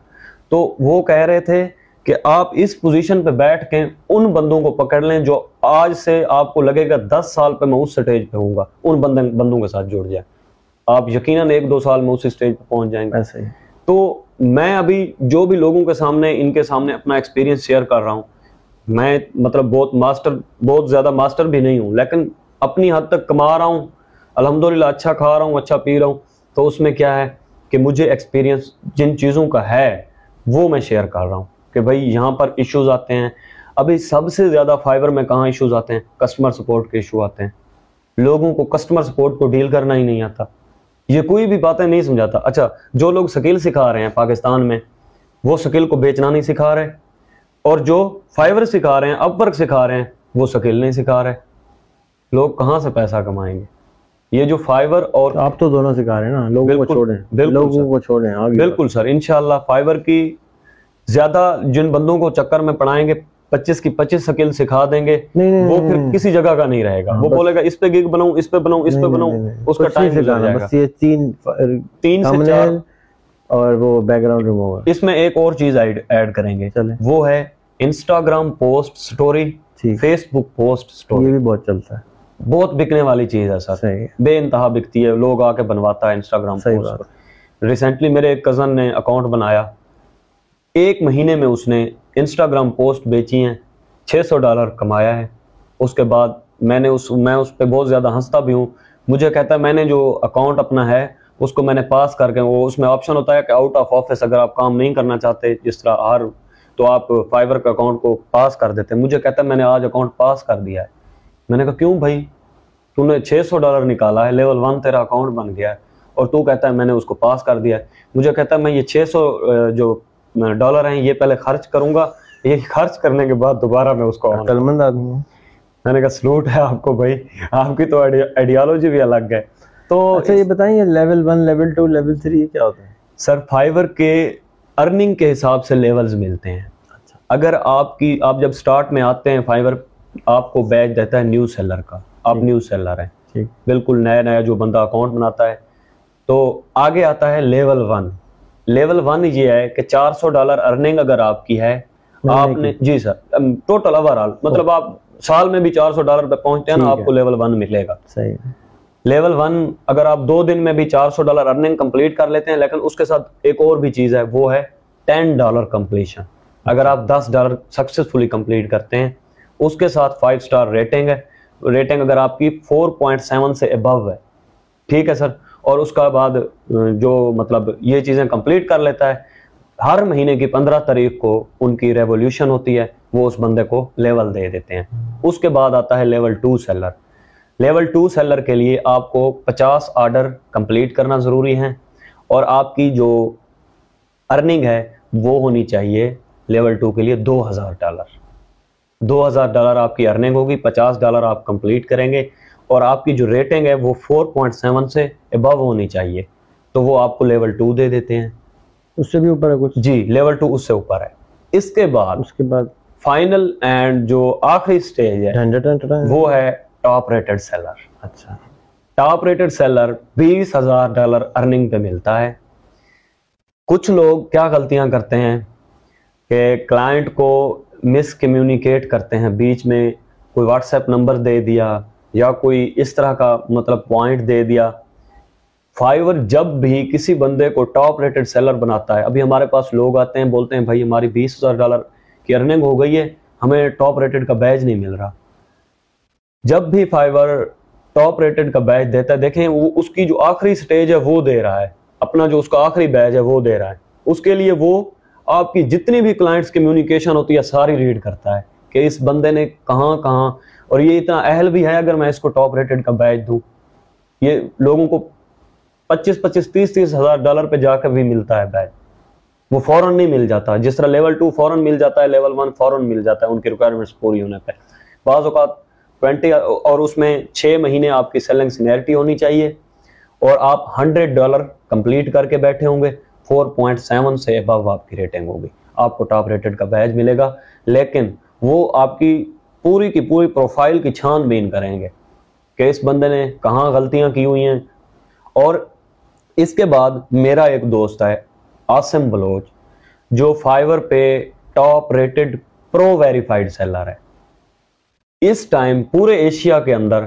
Speaker 2: تو وہ کہہ رہے تھے کہ آپ اس پوزیشن پہ بیٹھ کے ان بندوں کو پکڑ لیں جو آج سے آپ کو لگے گا دس سال پہ میں اس سٹیج پہ ہوں گا۔ ان بندوں کے ساتھ جڑ جائیں۔ آپ یقیناً ایک دو سال میں اس سٹیج پہ پہنچ جائیں گے۔ تو میں ابھی جو بھی لوگوں کے سامنے ان کے سامنے اپنا ایکسپیرینس شیئر کر رہا ہوں میں مطلب بہت ماسٹر بہت زیادہ ماسٹر بھی نہیں ہوں لیکن اپنی حد تک کما رہا ہوں الحمدللہ اچھا کھا رہا ہوں اچھا پی رہا ہوں۔ تو اس میں کیا ہے کہ مجھے ایکسپیرینس جن چیزوں کا ہے وہ میں شیئر کر رہا ہوں کہ بھائی یہاں پر ایشوز آتے ہیں۔ ابھی سب سے زیادہ فائبر میں کہاں ایشوز آتے ہیں؟ کسٹمر سپورٹ کے ایشو آتے ہیں۔ لوگوں کو کسٹمر سپورٹ کو ڈیل کرنا ہی نہیں آتا۔ یہ کوئی بھی باتیں نہیں سمجھاتا۔ اچھا جو لوگ سکیل سکھا رہے ہیں پاکستان میں وہ سکیل کو بیچنا نہیں سکھا رہے۔ اور جو فائبر سکھا رہے ہیں اپ ورک سکھا رہے ہیں وہ سکیل نہیں سکھا رہے۔ لوگ کہاں سے پیسہ کمائیں گے؟ یہ جو فائبر اور
Speaker 1: آپ تو دونوں سکھا رہے ہیں نا۔ لوگوں کو چھوڑیں۔ لوگوں کو چھوڑیں
Speaker 2: بالکل سر انشاءاللہ فائبر کی زیادہ جن بندوں کو چکر میں پڑھائیں گے پچیس کی پچیس سکل سکھا دیں گے وہ پھر کسی جگہ کا نہیں رہے گا۔ وہ بولے گا اس پہ گگ بناؤں اس پہ بناؤں اس پہ بناؤں اس کا ٹائم جائے گا۔
Speaker 1: تین
Speaker 2: تین سے چار
Speaker 1: اور وہ بیک گراؤنڈ ریموور
Speaker 2: اس میں ایک اور چیز ایڈ کریں گے۔ وہ ہے Instagram post story Facebook post story
Speaker 1: یہ بھی بہت چلتا ہے۔
Speaker 2: بہت بکنے والی چیز ہے سر۔ بے انتہا بکتی ہے لوگ آ کے بنواتا ہے انسٹاگرام پوسٹ ریسنٹلی میرے ایک کزن نے اکاؤنٹ بنایا۔ ایک مہینے میں اس نے انسٹاگرام پوسٹ بیچی ہیں، چھ سو ڈالر کمایا ہے۔ اس کے بعد میں نے اس، میں اس پہ بہت زیادہ ہنستا بھی ہوں۔ مجھے کہتا ہے، میں نے جو اکاؤنٹ اپنا ہے، اس کو میں نے پاس کر کے، وہ اس میں آپشن ہوتا ہے کہ آؤٹ آف آفس اگر آپ کام نہیں کرنا چاہتے، جس طرح ہر، تو آپ فائبر کا اکاؤنٹ کو پاس کر دیتے۔ مجھے کہتا ہے، میں نے آج اکاؤنٹ پاس کر دیا ہے۔ میں نے کہا، کیوں بھائی؟ تو نے چھ سو ڈالر نکالا ہے لیول ون تیرا اکاؤنٹ بن گیا ہے۔ اور تو کہتا ہے، میں نے اس کو پاس کر دیا ہے۔ مجھے کہتا ہے، میں یہ چھ سو، جو ڈالر ہیں یہ پہلے خرچ کروں گا۔ یہ خرچ کرنے کے بعد دوبارہ میں اس کو
Speaker 1: مند آدمی ہوں
Speaker 2: میں نے کہا سلوٹ ہے آپ کو بھائی۔ آپ کی تو آئیڈیالوجی بھی الگ ہے۔
Speaker 1: تو اچھا یہ بتائیں یہ level one level two level three یہ کیا ہوتا ہے؟
Speaker 2: سر فائبر کے ارننگ کے حساب سے لیولز ملتے ہیں۔ اچھا۔ اگر آپ کی آپ جب سٹارٹ میں آتے ہیں فائبر آپ کو بیچ دیتا ہے نیو سیلر کا۔ آپ نیو سیلر ہیں۔ بالکل نیا نیا جو بندہ اکاؤنٹ بناتا ہے۔ تو آگے آتا ہے لیول ون لیول ون یہ ہے کہ چار سو ڈالر ارننگ اگر آپ کی ہے آپ نے جی سر ٹوٹل اوور آل مطلب آپ سال میں بھی چار سو ڈالر پہ پہنچتے ہیں نا آپ کو لیول ون ملے گا۔
Speaker 1: صحیح
Speaker 2: لیول ون اگر آپ دو دن میں بھی چار سو ڈالر ارننگ کمپلیٹ کر لیتے ہیں لیکن اس کے ساتھ ایک اور بھی چیز ہے وہ ہے ٹین ڈالر کمپلیشن۔ اگر آپ دس ڈالر سکسیسفلی کمپلیٹ کرتے ہیں اس کے ساتھ فائیو سٹار ریٹنگ ہے۔ ریٹنگ اگر آپ کی فور پوائنٹ سیون سے ابو ہے۔ ٹھیک ہے سر؟ اور اس کا بعد جو مطلب یہ چیزیں کمپلیٹ کر لیتا ہے، ہر مہینے کی پندرہ تاریخ کو ان کی ریولیوشن ہوتی ہے، وہ اس بندے کو لیول دے دیتے ہیں۔ اس کے بعد آتا ہے level two seller level two seller کے لیے آپ کو پچاس آرڈر کمپلیٹ کرنا ضروری ہے اور آپ کی جو ارننگ ہے، وہ ہونی چاہیے لیول ٹو کے لیے دو ہزار ڈالر۔ دو ہزار ڈالر آپ کی ارننگ ہوگی، پچاس ڈالر آپ کمپلیٹ کریں گے۔ اور آپ کی جو ریٹنگ ہے وہ فور پوائنٹ سیون سے ابو ہونی چاہیے تو وہ آپ کو لیول ٹو دے دیتے ہیں۔
Speaker 1: اس سے بھی اوپر ہے کچھ؟
Speaker 2: جی لیول ٹو اس سے اوپر ہے۔ اس کے بعد
Speaker 1: اس کے بعد
Speaker 2: فائنل اینڈ جو آخری سٹیج ہے وہ ہے ٹاپ ریٹڈ سیلر
Speaker 1: اچھا۔
Speaker 2: ٹاپ ریٹڈ سیلر بیس ہزار ڈالر ارننگ پہ ملتا ہے۔ کچھ لوگ کیا غلطیاں کرتے ہیں کہ کلائنٹ کو مس کمیونیکیٹ کرتے ہیں بیچ میں کوئی واٹس ایپ نمبر دے دیا یا کوئی اس طرح کا مطلب پوائنٹ دے دیا۔ فائیور جب بھی کسی بندے کو ٹاپ ریٹڈ سیلر بناتا ہے، ابھی ہمارے پاس لوگ آتے ہیں، بولتے ہیں، بھائی، ہماری بیس ہزار ڈالر کی ارننگ ہو گئی ہے، ہمیں ٹاپ ریٹڈ کا بیج نہیں مل رہا۔ جب بھی فائیور ٹاپ ریٹڈ کا بیج دیتا ہے، دیکھیں، وہ اس کی جو آخری سٹیج ہے، وہ دے رہا ہے۔ اپنا جو اس کا آخری بیج ہے، وہ دے رہا ہے۔ اس کے لیے وہ آپ کی جتنی بھی کلائنٹس کمیونیکیشن ہوتی ہے، ساری ریڈ کرتا ہے کہ اس بندے نے کہاں کہاں اور یہ اتنا اہل بھی ہے اگر میں اس کو ٹاپ ریٹڈ کا بیچ دوں، یہ لوگوں کو پچیس پچیس تیس تیس ہزار ڈالر پہ جا کر بھی ملتا ہے بیچ وہ فوراً نہیں مل جاتا۔ جس طرح لیول ٹو فوراً مل جاتا ہے لیول ون فوراً مل جاتا ہے، ان کی ریکوائرمنٹس پوری ہونے پہ۔ بعض اوقات ٹوینٹی اور اس میں چھ مہینے آپ کی سیلنگ سینیرٹی ہونی چاہیے اور آپ ہنڈریڈ ڈالر کمپلیٹ کر کے بیٹھے ہوں گے۔ فور پوائنٹ سیون سے ابو آپ کی ریٹنگ ہوگی۔ آپ کو ٹاپ ریٹڈ کا بیج ملے گا۔ لیکن وہ آپ کی پوری کی پوری پروفائل کی چھان بین کریں گے کہ اس بندے نے کہاں غلطیاں کی ہوئی ہیں۔ اور اس کے بعد میرا ایک دوست ہے آسم بلوچ، جو فائیور پہ top rated pro verified seller ہے۔ اس ٹائم پورے ایشیا کے اندر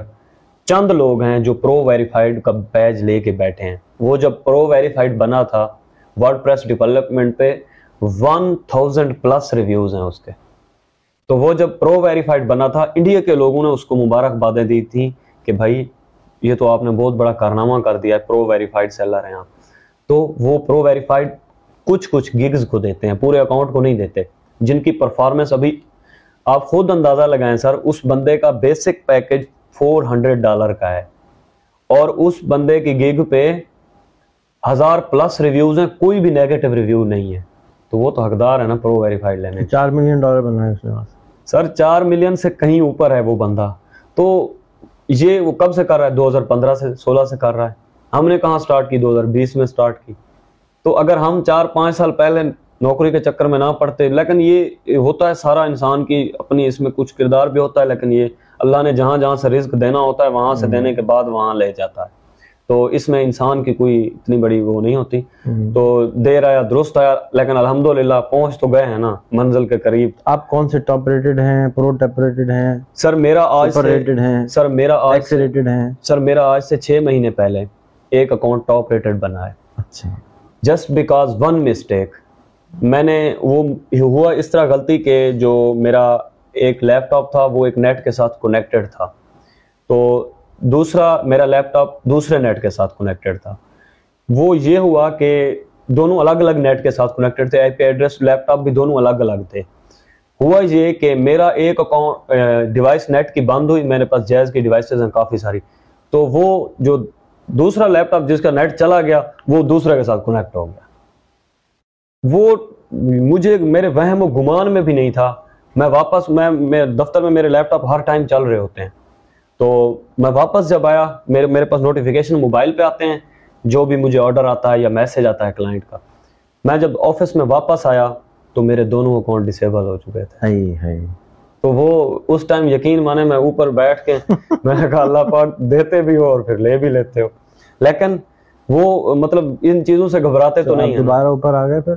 Speaker 2: چند لوگ ہیں جو پرو ویریفائڈ کا پیج لے کے بیٹھے ہیں۔ وہ جب پرو ویریفائڈ بنا تھا ورڈ پریس ڈیولپمنٹ پہ ون تھاؤزینڈ پلس ریویوز ہیں اس کے۔ تو وہ جب پرو ویریفائڈ بنا تھا، انڈیا کے لوگوں نے اس کو مبارکبادیں دی تھیں کہ بھائی، یہ تو آپ نے بہت بڑا کارنامہ کر دیا ہے پرو ویریفائڈ سیلر ہیں آپ۔ تو وہ پرو ویریفائڈ کچھ کچھ گگز کو دیتے ہیں، پورے اکاؤنٹ کو نہیں دیتے۔ جن کی پرفارمنس ابھی آپ خود اندازہ لگائیں سر، اس بندے کا basic package four hundred dollar کا ہے۔ اور اس بندے کی گگ پہ ہزار پلس ریویوز ہیں، کوئی بھی نیگیٹو ریویو نہیں ہے۔ تو وہ تو حقدار ہے نا پرو ویریفائڈ لینے۔
Speaker 1: چار ملین ڈالر بنا ہے اس نے
Speaker 2: سر، چار ملین سے کہیں اوپر ہے وہ بندہ۔ تو یہ وہ کب سے کر رہا ہے؟ دو ہزار پندرہ سے، سولہ سے کر رہا ہے۔ ہم نے کہاں سٹارٹ کی؟ دو ہزار بیس میں سٹارٹ کی۔ تو اگر ہم چار پانچ سال پہلے نوکری کے چکر میں نہ پڑتے، لیکن یہ ہوتا ہے سارا انسان کی اپنی اس میں کچھ کردار بھی ہوتا ہے، لیکن یہ اللہ نے جہاں جہاں سے رزق دینا ہوتا ہے، وہاں سے دینے کے بعد وہاں لے جاتا ہے۔ تو اس میں انسان کی کوئی اتنی بڑی وہ نہیں ہوتی۔ تو دیر آیا درست آیا لیکن الحمدللہ پہنچ تو گئے ہیں نا منزل کے قریب۔
Speaker 1: آپ کون سے ٹاپ ریٹڈ ہیں؟ پرو ٹاپ ریٹڈ ہیں؟
Speaker 2: سر میرا آج سے
Speaker 1: ریٹڈ ہیں؟
Speaker 2: سر میرا آج سے
Speaker 1: ریٹڈ ہیں؟
Speaker 2: سر میرا آج سے چھ مہینے پہلے ایک اکاؤنٹ ٹاپ ریٹڈ بنا ہے۔
Speaker 1: اچھا۔
Speaker 2: جسٹ بیکاز ون مسٹیک میں نے وہ ہوا اس طرح غلطی کہ جو میرا ایک لیپ ٹاپ تھا وہ ایک نیٹ کے ساتھ کنیکٹڈ تھا۔ تو دوسرا میرا لیپ ٹاپ دوسرے نیٹ کے ساتھ کنیکٹڈ تھا۔ وہ یہ ہوا کہ دونوں الگ الگ نیٹ کے ساتھ کنیکٹڈ تھے۔ I P address laptop بھی دونوں الگ الگ تھے۔ ہوا یہ کہ میرا ایک اکاؤنٹ ڈیوائس نیٹ کی بند ہوئی۔ میرے پاس جیز کی ڈیوائسز ہیں کافی ساری۔ تو وہ جو دوسرا لیپ ٹاپ جس کا نیٹ چلا گیا، وہ دوسرے کے ساتھ کنیکٹ ہو گیا۔ وہ مجھے، میرے وہم و گمان میں بھی نہیں تھا۔ میں واپس، میں دفتر میں میرے لیپ ٹاپ ہر ٹائم چل رہے ہوتے ہیں۔ تو میں واپس جب آیا میرے میرے پاس نوٹیفیکیشن موبائل پہ آتے ہیں جو بھی مجھے آرڈر آتا ہے یا میسج آتا ہے کلائنٹ کا۔ میں جب آفس میں واپس آیا تو میرے دونوں اکاؤنٹ ڈسیبل ہو چکے تھے۔ تو وہ اس ٹائم یقین مانے میں اوپر بیٹھ کے (laughs) میں نے کہا اللہ پاک دیتے بھی ہو اور پھر لے بھی لیتے ہو۔ لیکن وہ مطلب ان چیزوں سے گھبراتے تو نہیں
Speaker 1: دوبارہ اوپر آ گئے پھر؟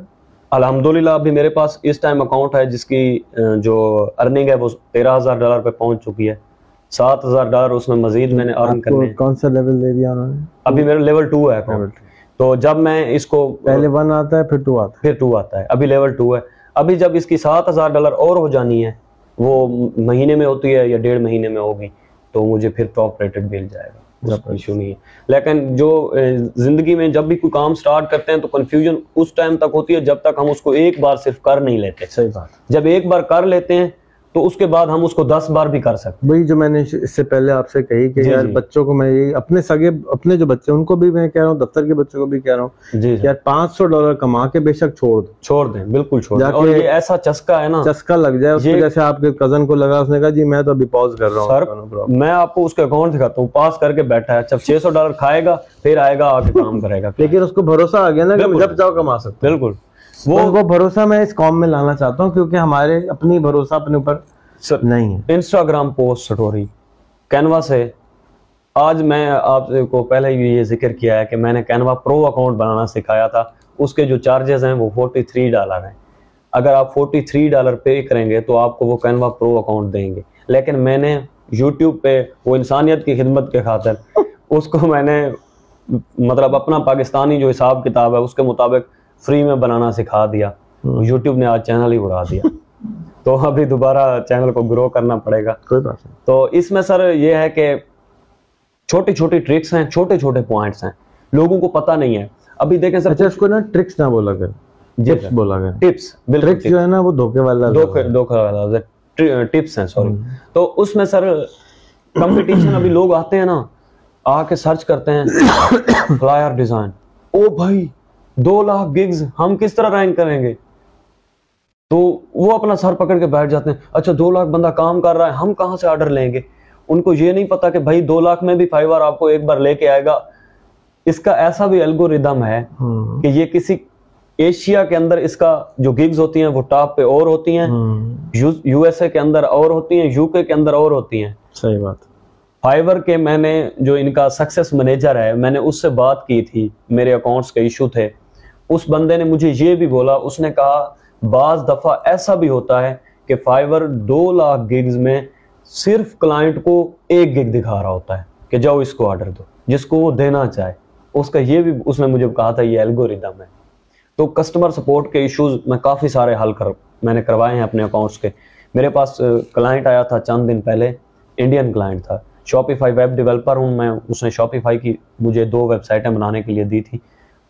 Speaker 2: الحمدللہ ابھی میرے پاس اس ٹائم اکاؤنٹ ہے جس کی جو ارننگ ہے وہ تیرہ ہزار ڈالر پہ پہنچ چکی ہے۔ سات ہزار ڈالر اس میں مزید میں نے ارن کرنے
Speaker 1: کون سا لیول دے دیا انہوں نے؟
Speaker 2: ابھی میرا لیول ٹو ہے تو جب میں اس کو
Speaker 1: پہلے ون آتا ہے پھر ٹو آتا
Speaker 2: ہے۔ پھر ٹو آتا ہے۔ ابھی لیول ٹو ہے۔ ابھی جب اس کی سات ہزار ڈالر اور ہو جانی ہے وہ مہینے میں ہوتی ہے یا ڈیڑھ مہینے میں ہوگی تو مجھے پھر ٹاپ ریٹڈ مل جائے گا۔ ایشو نہیں ہے لیکن جو زندگی میں جب بھی کوئی کام سٹارٹ کرتے ہیں تو کنفیوژن اس ٹائم تک ہوتی ہے جب تک ہم اس کو ایک بار صرف کر نہیں لیتے۔
Speaker 1: صحیح بات۔
Speaker 2: جب ایک بار کر لیتے ہیں تو اس کے بعد ہم اس کو دس بار بھی کر سکتے
Speaker 1: وہی جو میں نے اس سے پہلے آپ سے کہی کہ جی، یار جی۔ بچوں کو میں اپنے سگے اپنے جو بچے ان کو بھی میں کہہ رہا ہوں دفتر کے بچوں کو بھی کہہ رہا ہوں جی یار پانچ سو ڈالر کما کے بے شک چھوڑ دیں
Speaker 2: چھوڑ دیں بالکل چھوڑ دیں۔ اور یہ ایسا چسکا ہے نا۔
Speaker 1: چسکا لگ جائے اس جیسے آپ کے کزن کو لگا اس نے کہا جی میں تو ابھی پاز کر رہا ہوں
Speaker 2: سر میں آپ کو اس کے اکاؤنٹ دکھاتا ہوں۔ پاس کر کے بیٹھا ہے۔ جب چھ سو ڈالر کھائے گا پھر آئے گا آ کے کام کرے گا۔ (laughs)
Speaker 1: لیکن اس کو بھروسہ آ گیا نا جب جاؤ کما سکتے
Speaker 2: بالکل۔
Speaker 1: وہ بھروسہ میں اس قوم میں لانا چاہتا ہوں کیونکہ ہمارے اپنی بھروسہ اپنے اوپر نہیں
Speaker 2: انسٹاگرام پوسٹ سٹوری کینوا سے آج میں آپ کو پہلے ہی یہ ذکر کیا ہے کہ میں نے کینوا پرو اکاؤنٹ بنانا سکھایا تھا۔ اس کے جو چارجز ہیں وہ فورٹی تھری ڈالر ہیں۔ اگر آپ فورٹی تھری ڈالر پے کریں گے تو آپ کو وہ کینوا پرو اکاؤنٹ دیں گے۔ لیکن میں نے یوٹیوب پہ وہ انسانیت کی خدمت کے خاطر اس کو میں نے مطلب اپنا پاکستانی جو حساب کتاب ہے اس کے مطابق فری میں بنانا سکھا دیا۔ یوٹیوب نے آج چینل ہی اڑا دیا۔ (laughs) تو ابھی دوبارہ چینل کو گرو کرنا پڑے گا۔
Speaker 1: کوئی بات نہیں۔
Speaker 2: تو اس میں سر یہ ہے کہ چھوٹی چھوٹی ٹرکس ہیں چھوٹے چھوٹے پوائنٹس ہیں۔ لوگوں کو پتا نہیں ہے۔ ابھی دیکھیں سر۔
Speaker 1: اچھا اس کو نا ٹرکس نہ بولا کر۔ ٹپس بولا کر۔ ٹپس ٹرکس جو ہے نا وہ دھوکے والا
Speaker 2: دھوکے والا ٹپس ہیں۔ سوری تو اس میں سر کمپٹیشن ابھی لوگ آتے ہیں نا آ کے سرچ کرتے ہیں۔ فلائر ڈیزائن او بھائی۔ دو لاکھ گگز ہم کس طرح رینک کریں گے؟ تو وہ اپنا سر پکڑ کے بیٹھ جاتے ہیں۔ اچھا دو لاکھ بندہ کام کر رہا ہے ہم کہاں سے آرڈر لیں گے؟ ان کو یہ نہیں پتا کہ بھائی دو لاکھ میں بھی فائیور آپ کو ایک بار لے کے آئے گا۔ اس کا ایسا بھی الگوریدم ہے کہ یہ کسی ایشیا کے اندر اس کا جو گگز ہوتی ہیں وہ ٹاپ پہ اور ہوتی ہیں۔ یو ایس اے کے اندر اور ہوتی ہیں یو کے کے اندر اور ہوتی ہیں۔
Speaker 1: صحیح بات۔
Speaker 2: فائیور کے میں نے جو ان کا سکسیس مینیجر ہے میں نے اس سے بات کی تھی۔ میرے اکاؤنٹس کے ایشو تھے۔ اس بندے نے مجھے یہ بھی بولا، اس نے کہا، بعض دفعہ ایسا بھی ہوتا ہے کہ فائیور دو لاکھ گگز میں صرف کلائنٹ کو ایک گگ دکھا رہا ہوتا ہے کہ جاؤ اس کو آرڈر دو، جس کو وہ دینا چاہے۔ اس کا یہ بھی، اس نے مجھے کہا تھا، یہ الگوریدم ہے۔ تو کسٹمر سپورٹ کے ایشوز میں کافی سارے حل کر، میں نے کروائے ہیں اپنے اکاؤنٹس کے۔ میرے پاس کلائنٹ آیا تھا چند دن پہلے انڈین کلائنٹ تھا۔ شاپیفائی ویب ڈیولپر ہوں میں، اس نے شاپیفائی کی مجھے دو ویب سائٹیں بنانے کے لیے دی تھی۔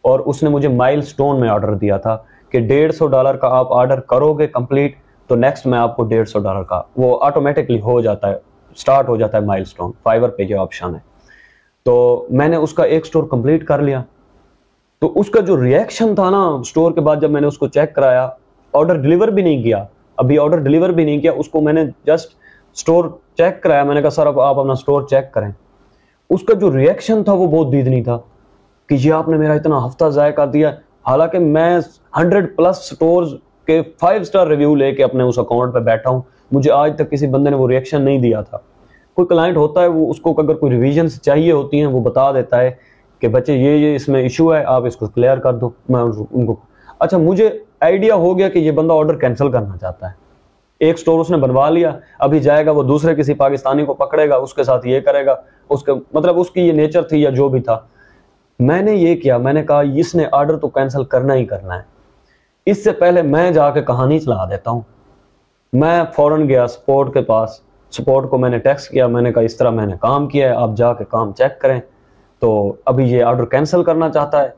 Speaker 2: اور اس نے مجھے مائل سٹون میں آرڈر دیا تھا کہ ڈیڑھ سو ڈالر کا آپ آرڈر کرو گے کمپلیٹ تو نیکسٹ میں آپ کو ڈیڑھ سو ڈالر کا، وہ آٹومیٹکلی ہو جاتا ہے سٹارٹ ہو جاتا ہے مائل سٹون فائیور پہ جو آپشن ہے۔ تو میں نے اس کا ایک سٹور کمپلیٹ کر لیا۔ تو اس کا جو ریئیکشن تھا نا سٹور کے بعد جب میں نے اس کو چیک کرایا آرڈر ڈلیور بھی نہیں کیا۔ ابھی آرڈر ڈلیور بھی نہیں کیا، اس کو میں نے جسٹ سٹور چیک کرایا۔ میں نے کہا، سر، اب آپ اپنا سٹور چیک کریں۔ اس کا جو ریئیکشن تھا، وہ بہت دیدنی تھا۔ کہ یہ آپ نے میرا اتنا ہفتہ ضائع کر دیا حالانکہ میں ہنڈریڈ پلس سٹورز کے فائیو سٹار ریویو لے کے اپنے اس اکاؤنٹ پہ بیٹھا ہوں۔ مجھے آج تک کسی بندے نے وہ ریئیکشن نہیں دیا تھا۔ کوئی کلائنٹ ہوتا ہے، وہ اس کو اگر کوئی ریویژنس چاہیے ہوتی ہیں، وہ بتا دیتا ہے کہ بچے، یہ یہ اس میں ایشو ہے، آپ اس کو کلیئر کر دو۔ میں ان کو اچھا مجھے آئیڈیا ہو گیا کہ یہ بندہ آرڈر کینسل کرنا چاہتا ہے۔ ایک سٹور اس نے بنوا لیا، ابھی جائے گا، وہ دوسرے کسی پاکستانی کو پکڑے گا، اس کے ساتھ یہ کرے گا، اس کے مطلب اس کی یہ نیچر تھی یا جو بھی تھا۔ میں نے یہ کیا، میں نے کہا اس نے آرڈر تو کینسل کرنا ہی کرنا ہے۔ اس سے پہلے میں جا کے کہانی چلا دیتا ہوں۔ میں فوراً گیا سپورٹ کے پاس۔ سپورٹ کو میں نے ٹیکس کیا، میں نے کہا اس طرح میں نے کام کیا ہے، آپ جا کے کام چیک کریں۔ تو ابھی یہ آرڈر کینسل کرنا چاہتا ہے،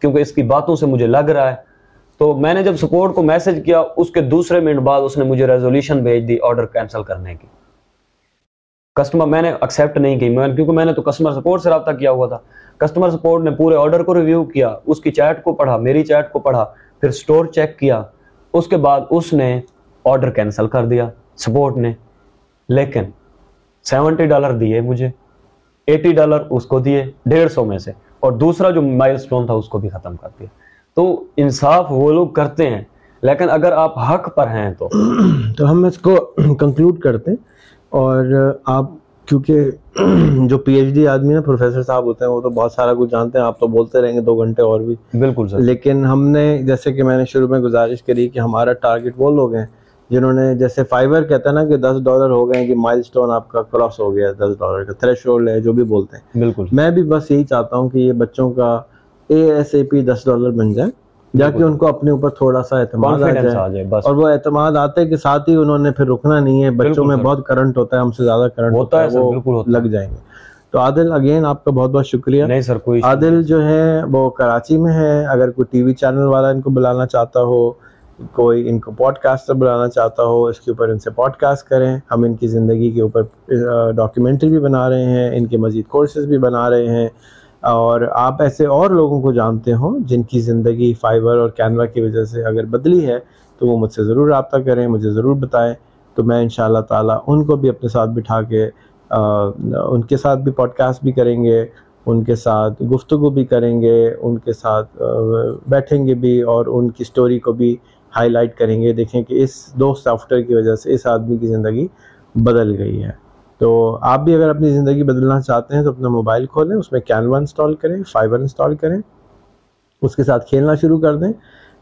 Speaker 2: کیونکہ اس کی باتوں سے مجھے لگ رہا ہے۔ تو میں نے جب سپورٹ کو میسج کیا، اس کے دوسرے منٹ بعد اس نے مجھے ریزولیشن بھیج دی آرڈر کینسل کرنے کی۔ کسٹمر میں نے ایکسیپٹ نہیں کی۔ کیونکہ میں نے تو کسٹمر سپورٹ سے رابطہ کیا ہوا تھا۔ کسٹمر سپورٹ نے پورے آرڈر کو ریویو کیا، اس کی چیٹ کو پڑھا، میری چیٹ کو پڑھا، پھر سٹور چیک کیا۔ اس کے بعد اس نے آرڈر کینسل کر دیا سپورٹ نے۔ لیکن سیونٹی ڈالر دیے مجھے ایٹی ڈالر اس کو دیے ڈیڑھ سو میں سے۔ اور دوسرا جو مائل سٹون تھا اس کو بھی ختم کر دیا۔ تو انصاف وہ لوگ کرتے ہیں، لیکن اگر آپ حق پر ہیں تو۔
Speaker 1: تو ہم اس کو کنکلوڈ کرتے ہیں۔ اور آپ کیونکہ جو پی ایچ ڈی آدمی نا پروفیسر صاحب ہوتے ہیں وہ تو بہت سارا کچھ جانتے ہیں آپ تو بولتے رہیں گے دو گھنٹے اور بھی۔
Speaker 2: بالکل سر۔
Speaker 1: لیکن ہم نے جیسے کہ میں نے شروع میں گزارش کری کہ ہمارا ٹارگٹ وہ لوگ ہیں جنہوں نے جیسے فائبر کہتا ہے نا کہ دس ڈالر ہو گئے کہ مائل سٹون آپ کا کراس ہو گیا دس ڈالر کا تھریش ہولڈ ہے جو بھی بولتے ہیں۔
Speaker 2: بالکل۔
Speaker 1: میں بھی بس یہی چاہتا ہوں کہ یہ بچوں کا A S A P this dollar بن جائے۔ جا کے ان کو اپنے اوپر تھوڑا سا اعتماد آ جائے اور وہ اعتماد آتے کہ ساتھ ہی انہوں نے پھر رکنا نہیں ہے بچوں میں بہت کرنٹ ہوتا ہے ہم سے زیادہ کرنٹ ہوتا ہے وہ لگ جائیں گے۔ تو عادل اگین آپ کا بہت بہت شکریہ۔
Speaker 2: نہیں سر کوئی
Speaker 1: عادل جو ہے وہ کراچی میں ہے۔ اگر کوئی ٹی وی چینل والا ان کو بلانا چاہتا ہو کوئی ان کو پوڈ کاسٹر بلانا چاہتا ہو اس کے اوپر ان سے پوڈ کاسٹ کریں۔ ہم ان کی زندگی کے اوپر ڈاکیومنٹری بھی بنا رہے ہیں ان کے مزید کورسز بھی بنا رہے ہیں۔ اور آپ ایسے اور لوگوں کو جانتے ہوں جن کی زندگی فائبر اور کینوا کی وجہ سے اگر بدلی ہے تو وہ مجھ سے ضرور رابطہ کریں، مجھے ضرور بتائیں۔ تو میں ان شاء اللہ تعالیٰ ان کو بھی اپنے ساتھ بٹھا کے ان کے ساتھ بھی پوڈ کاسٹ بھی کریں گے، ان کے ساتھ گفتگو بھی کریں گے، ان کے ساتھ بیٹھیں گے بھی اور ان کی سٹوری کو بھی ہائی لائٹ کریں گے۔ دیکھیں کہ اس دو سافٹ ویئر کی وجہ سے اس آدمی کی زندگی بدل گئی ہے۔ تو آپ بھی اگر اپنی زندگی بدلنا چاہتے ہیں تو اپنا موبائل کھولیں، اس میں کینوا انسٹال کریں فائبر انسٹال کریں، اس کے ساتھ کھیلنا شروع کر دیں۔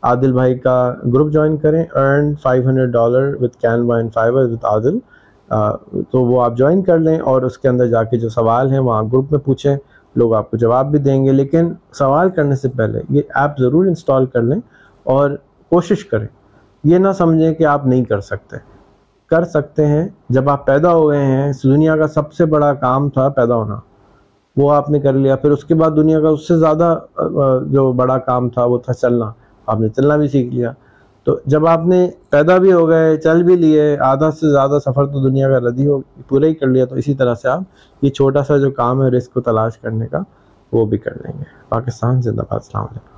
Speaker 1: عادل بھائی کا گروپ جوائن کریں earn five hundred dollar with Canva and Fiverr with Adil تو وہ آپ جوائن کر لیں اور اس کے اندر جا کے جو سوال ہیں وہاں گروپ میں پوچھیں، لوگ آپ کو جواب بھی دیں گے۔ لیکن سوال کرنے سے پہلے یہ ایپ ضرور انسٹال کر لیں اور کوشش کریں۔ یہ نہ سمجھیں کہ آپ نہیں کر سکتے۔ کر سکتے ہیں۔ جب آپ پیدا ہو گئے ہیں، اس دنیا کا سب سے بڑا کام تھا پیدا ہونا۔ وہ آپ نے کر لیا۔ پھر اس کے بعد دنیا کا اس سے زیادہ جو بڑا کام تھا وہ تھا چلنا۔ آپ نے چلنا بھی سیکھ لیا۔ تو جب آپ نے پیدا بھی ہو گئے، چل بھی لیے، آدھا سے زیادہ سفر تو دنیا کا ردی ہو، پورا ہی کر لیا، تو اسی طرح سے آپ یہ چھوٹا سا جو کام ہے رسک کو تلاش کرنے کا، وہ بھی کر لیں گے۔ پاکستان زندہ باد۔ السلام علیکم۔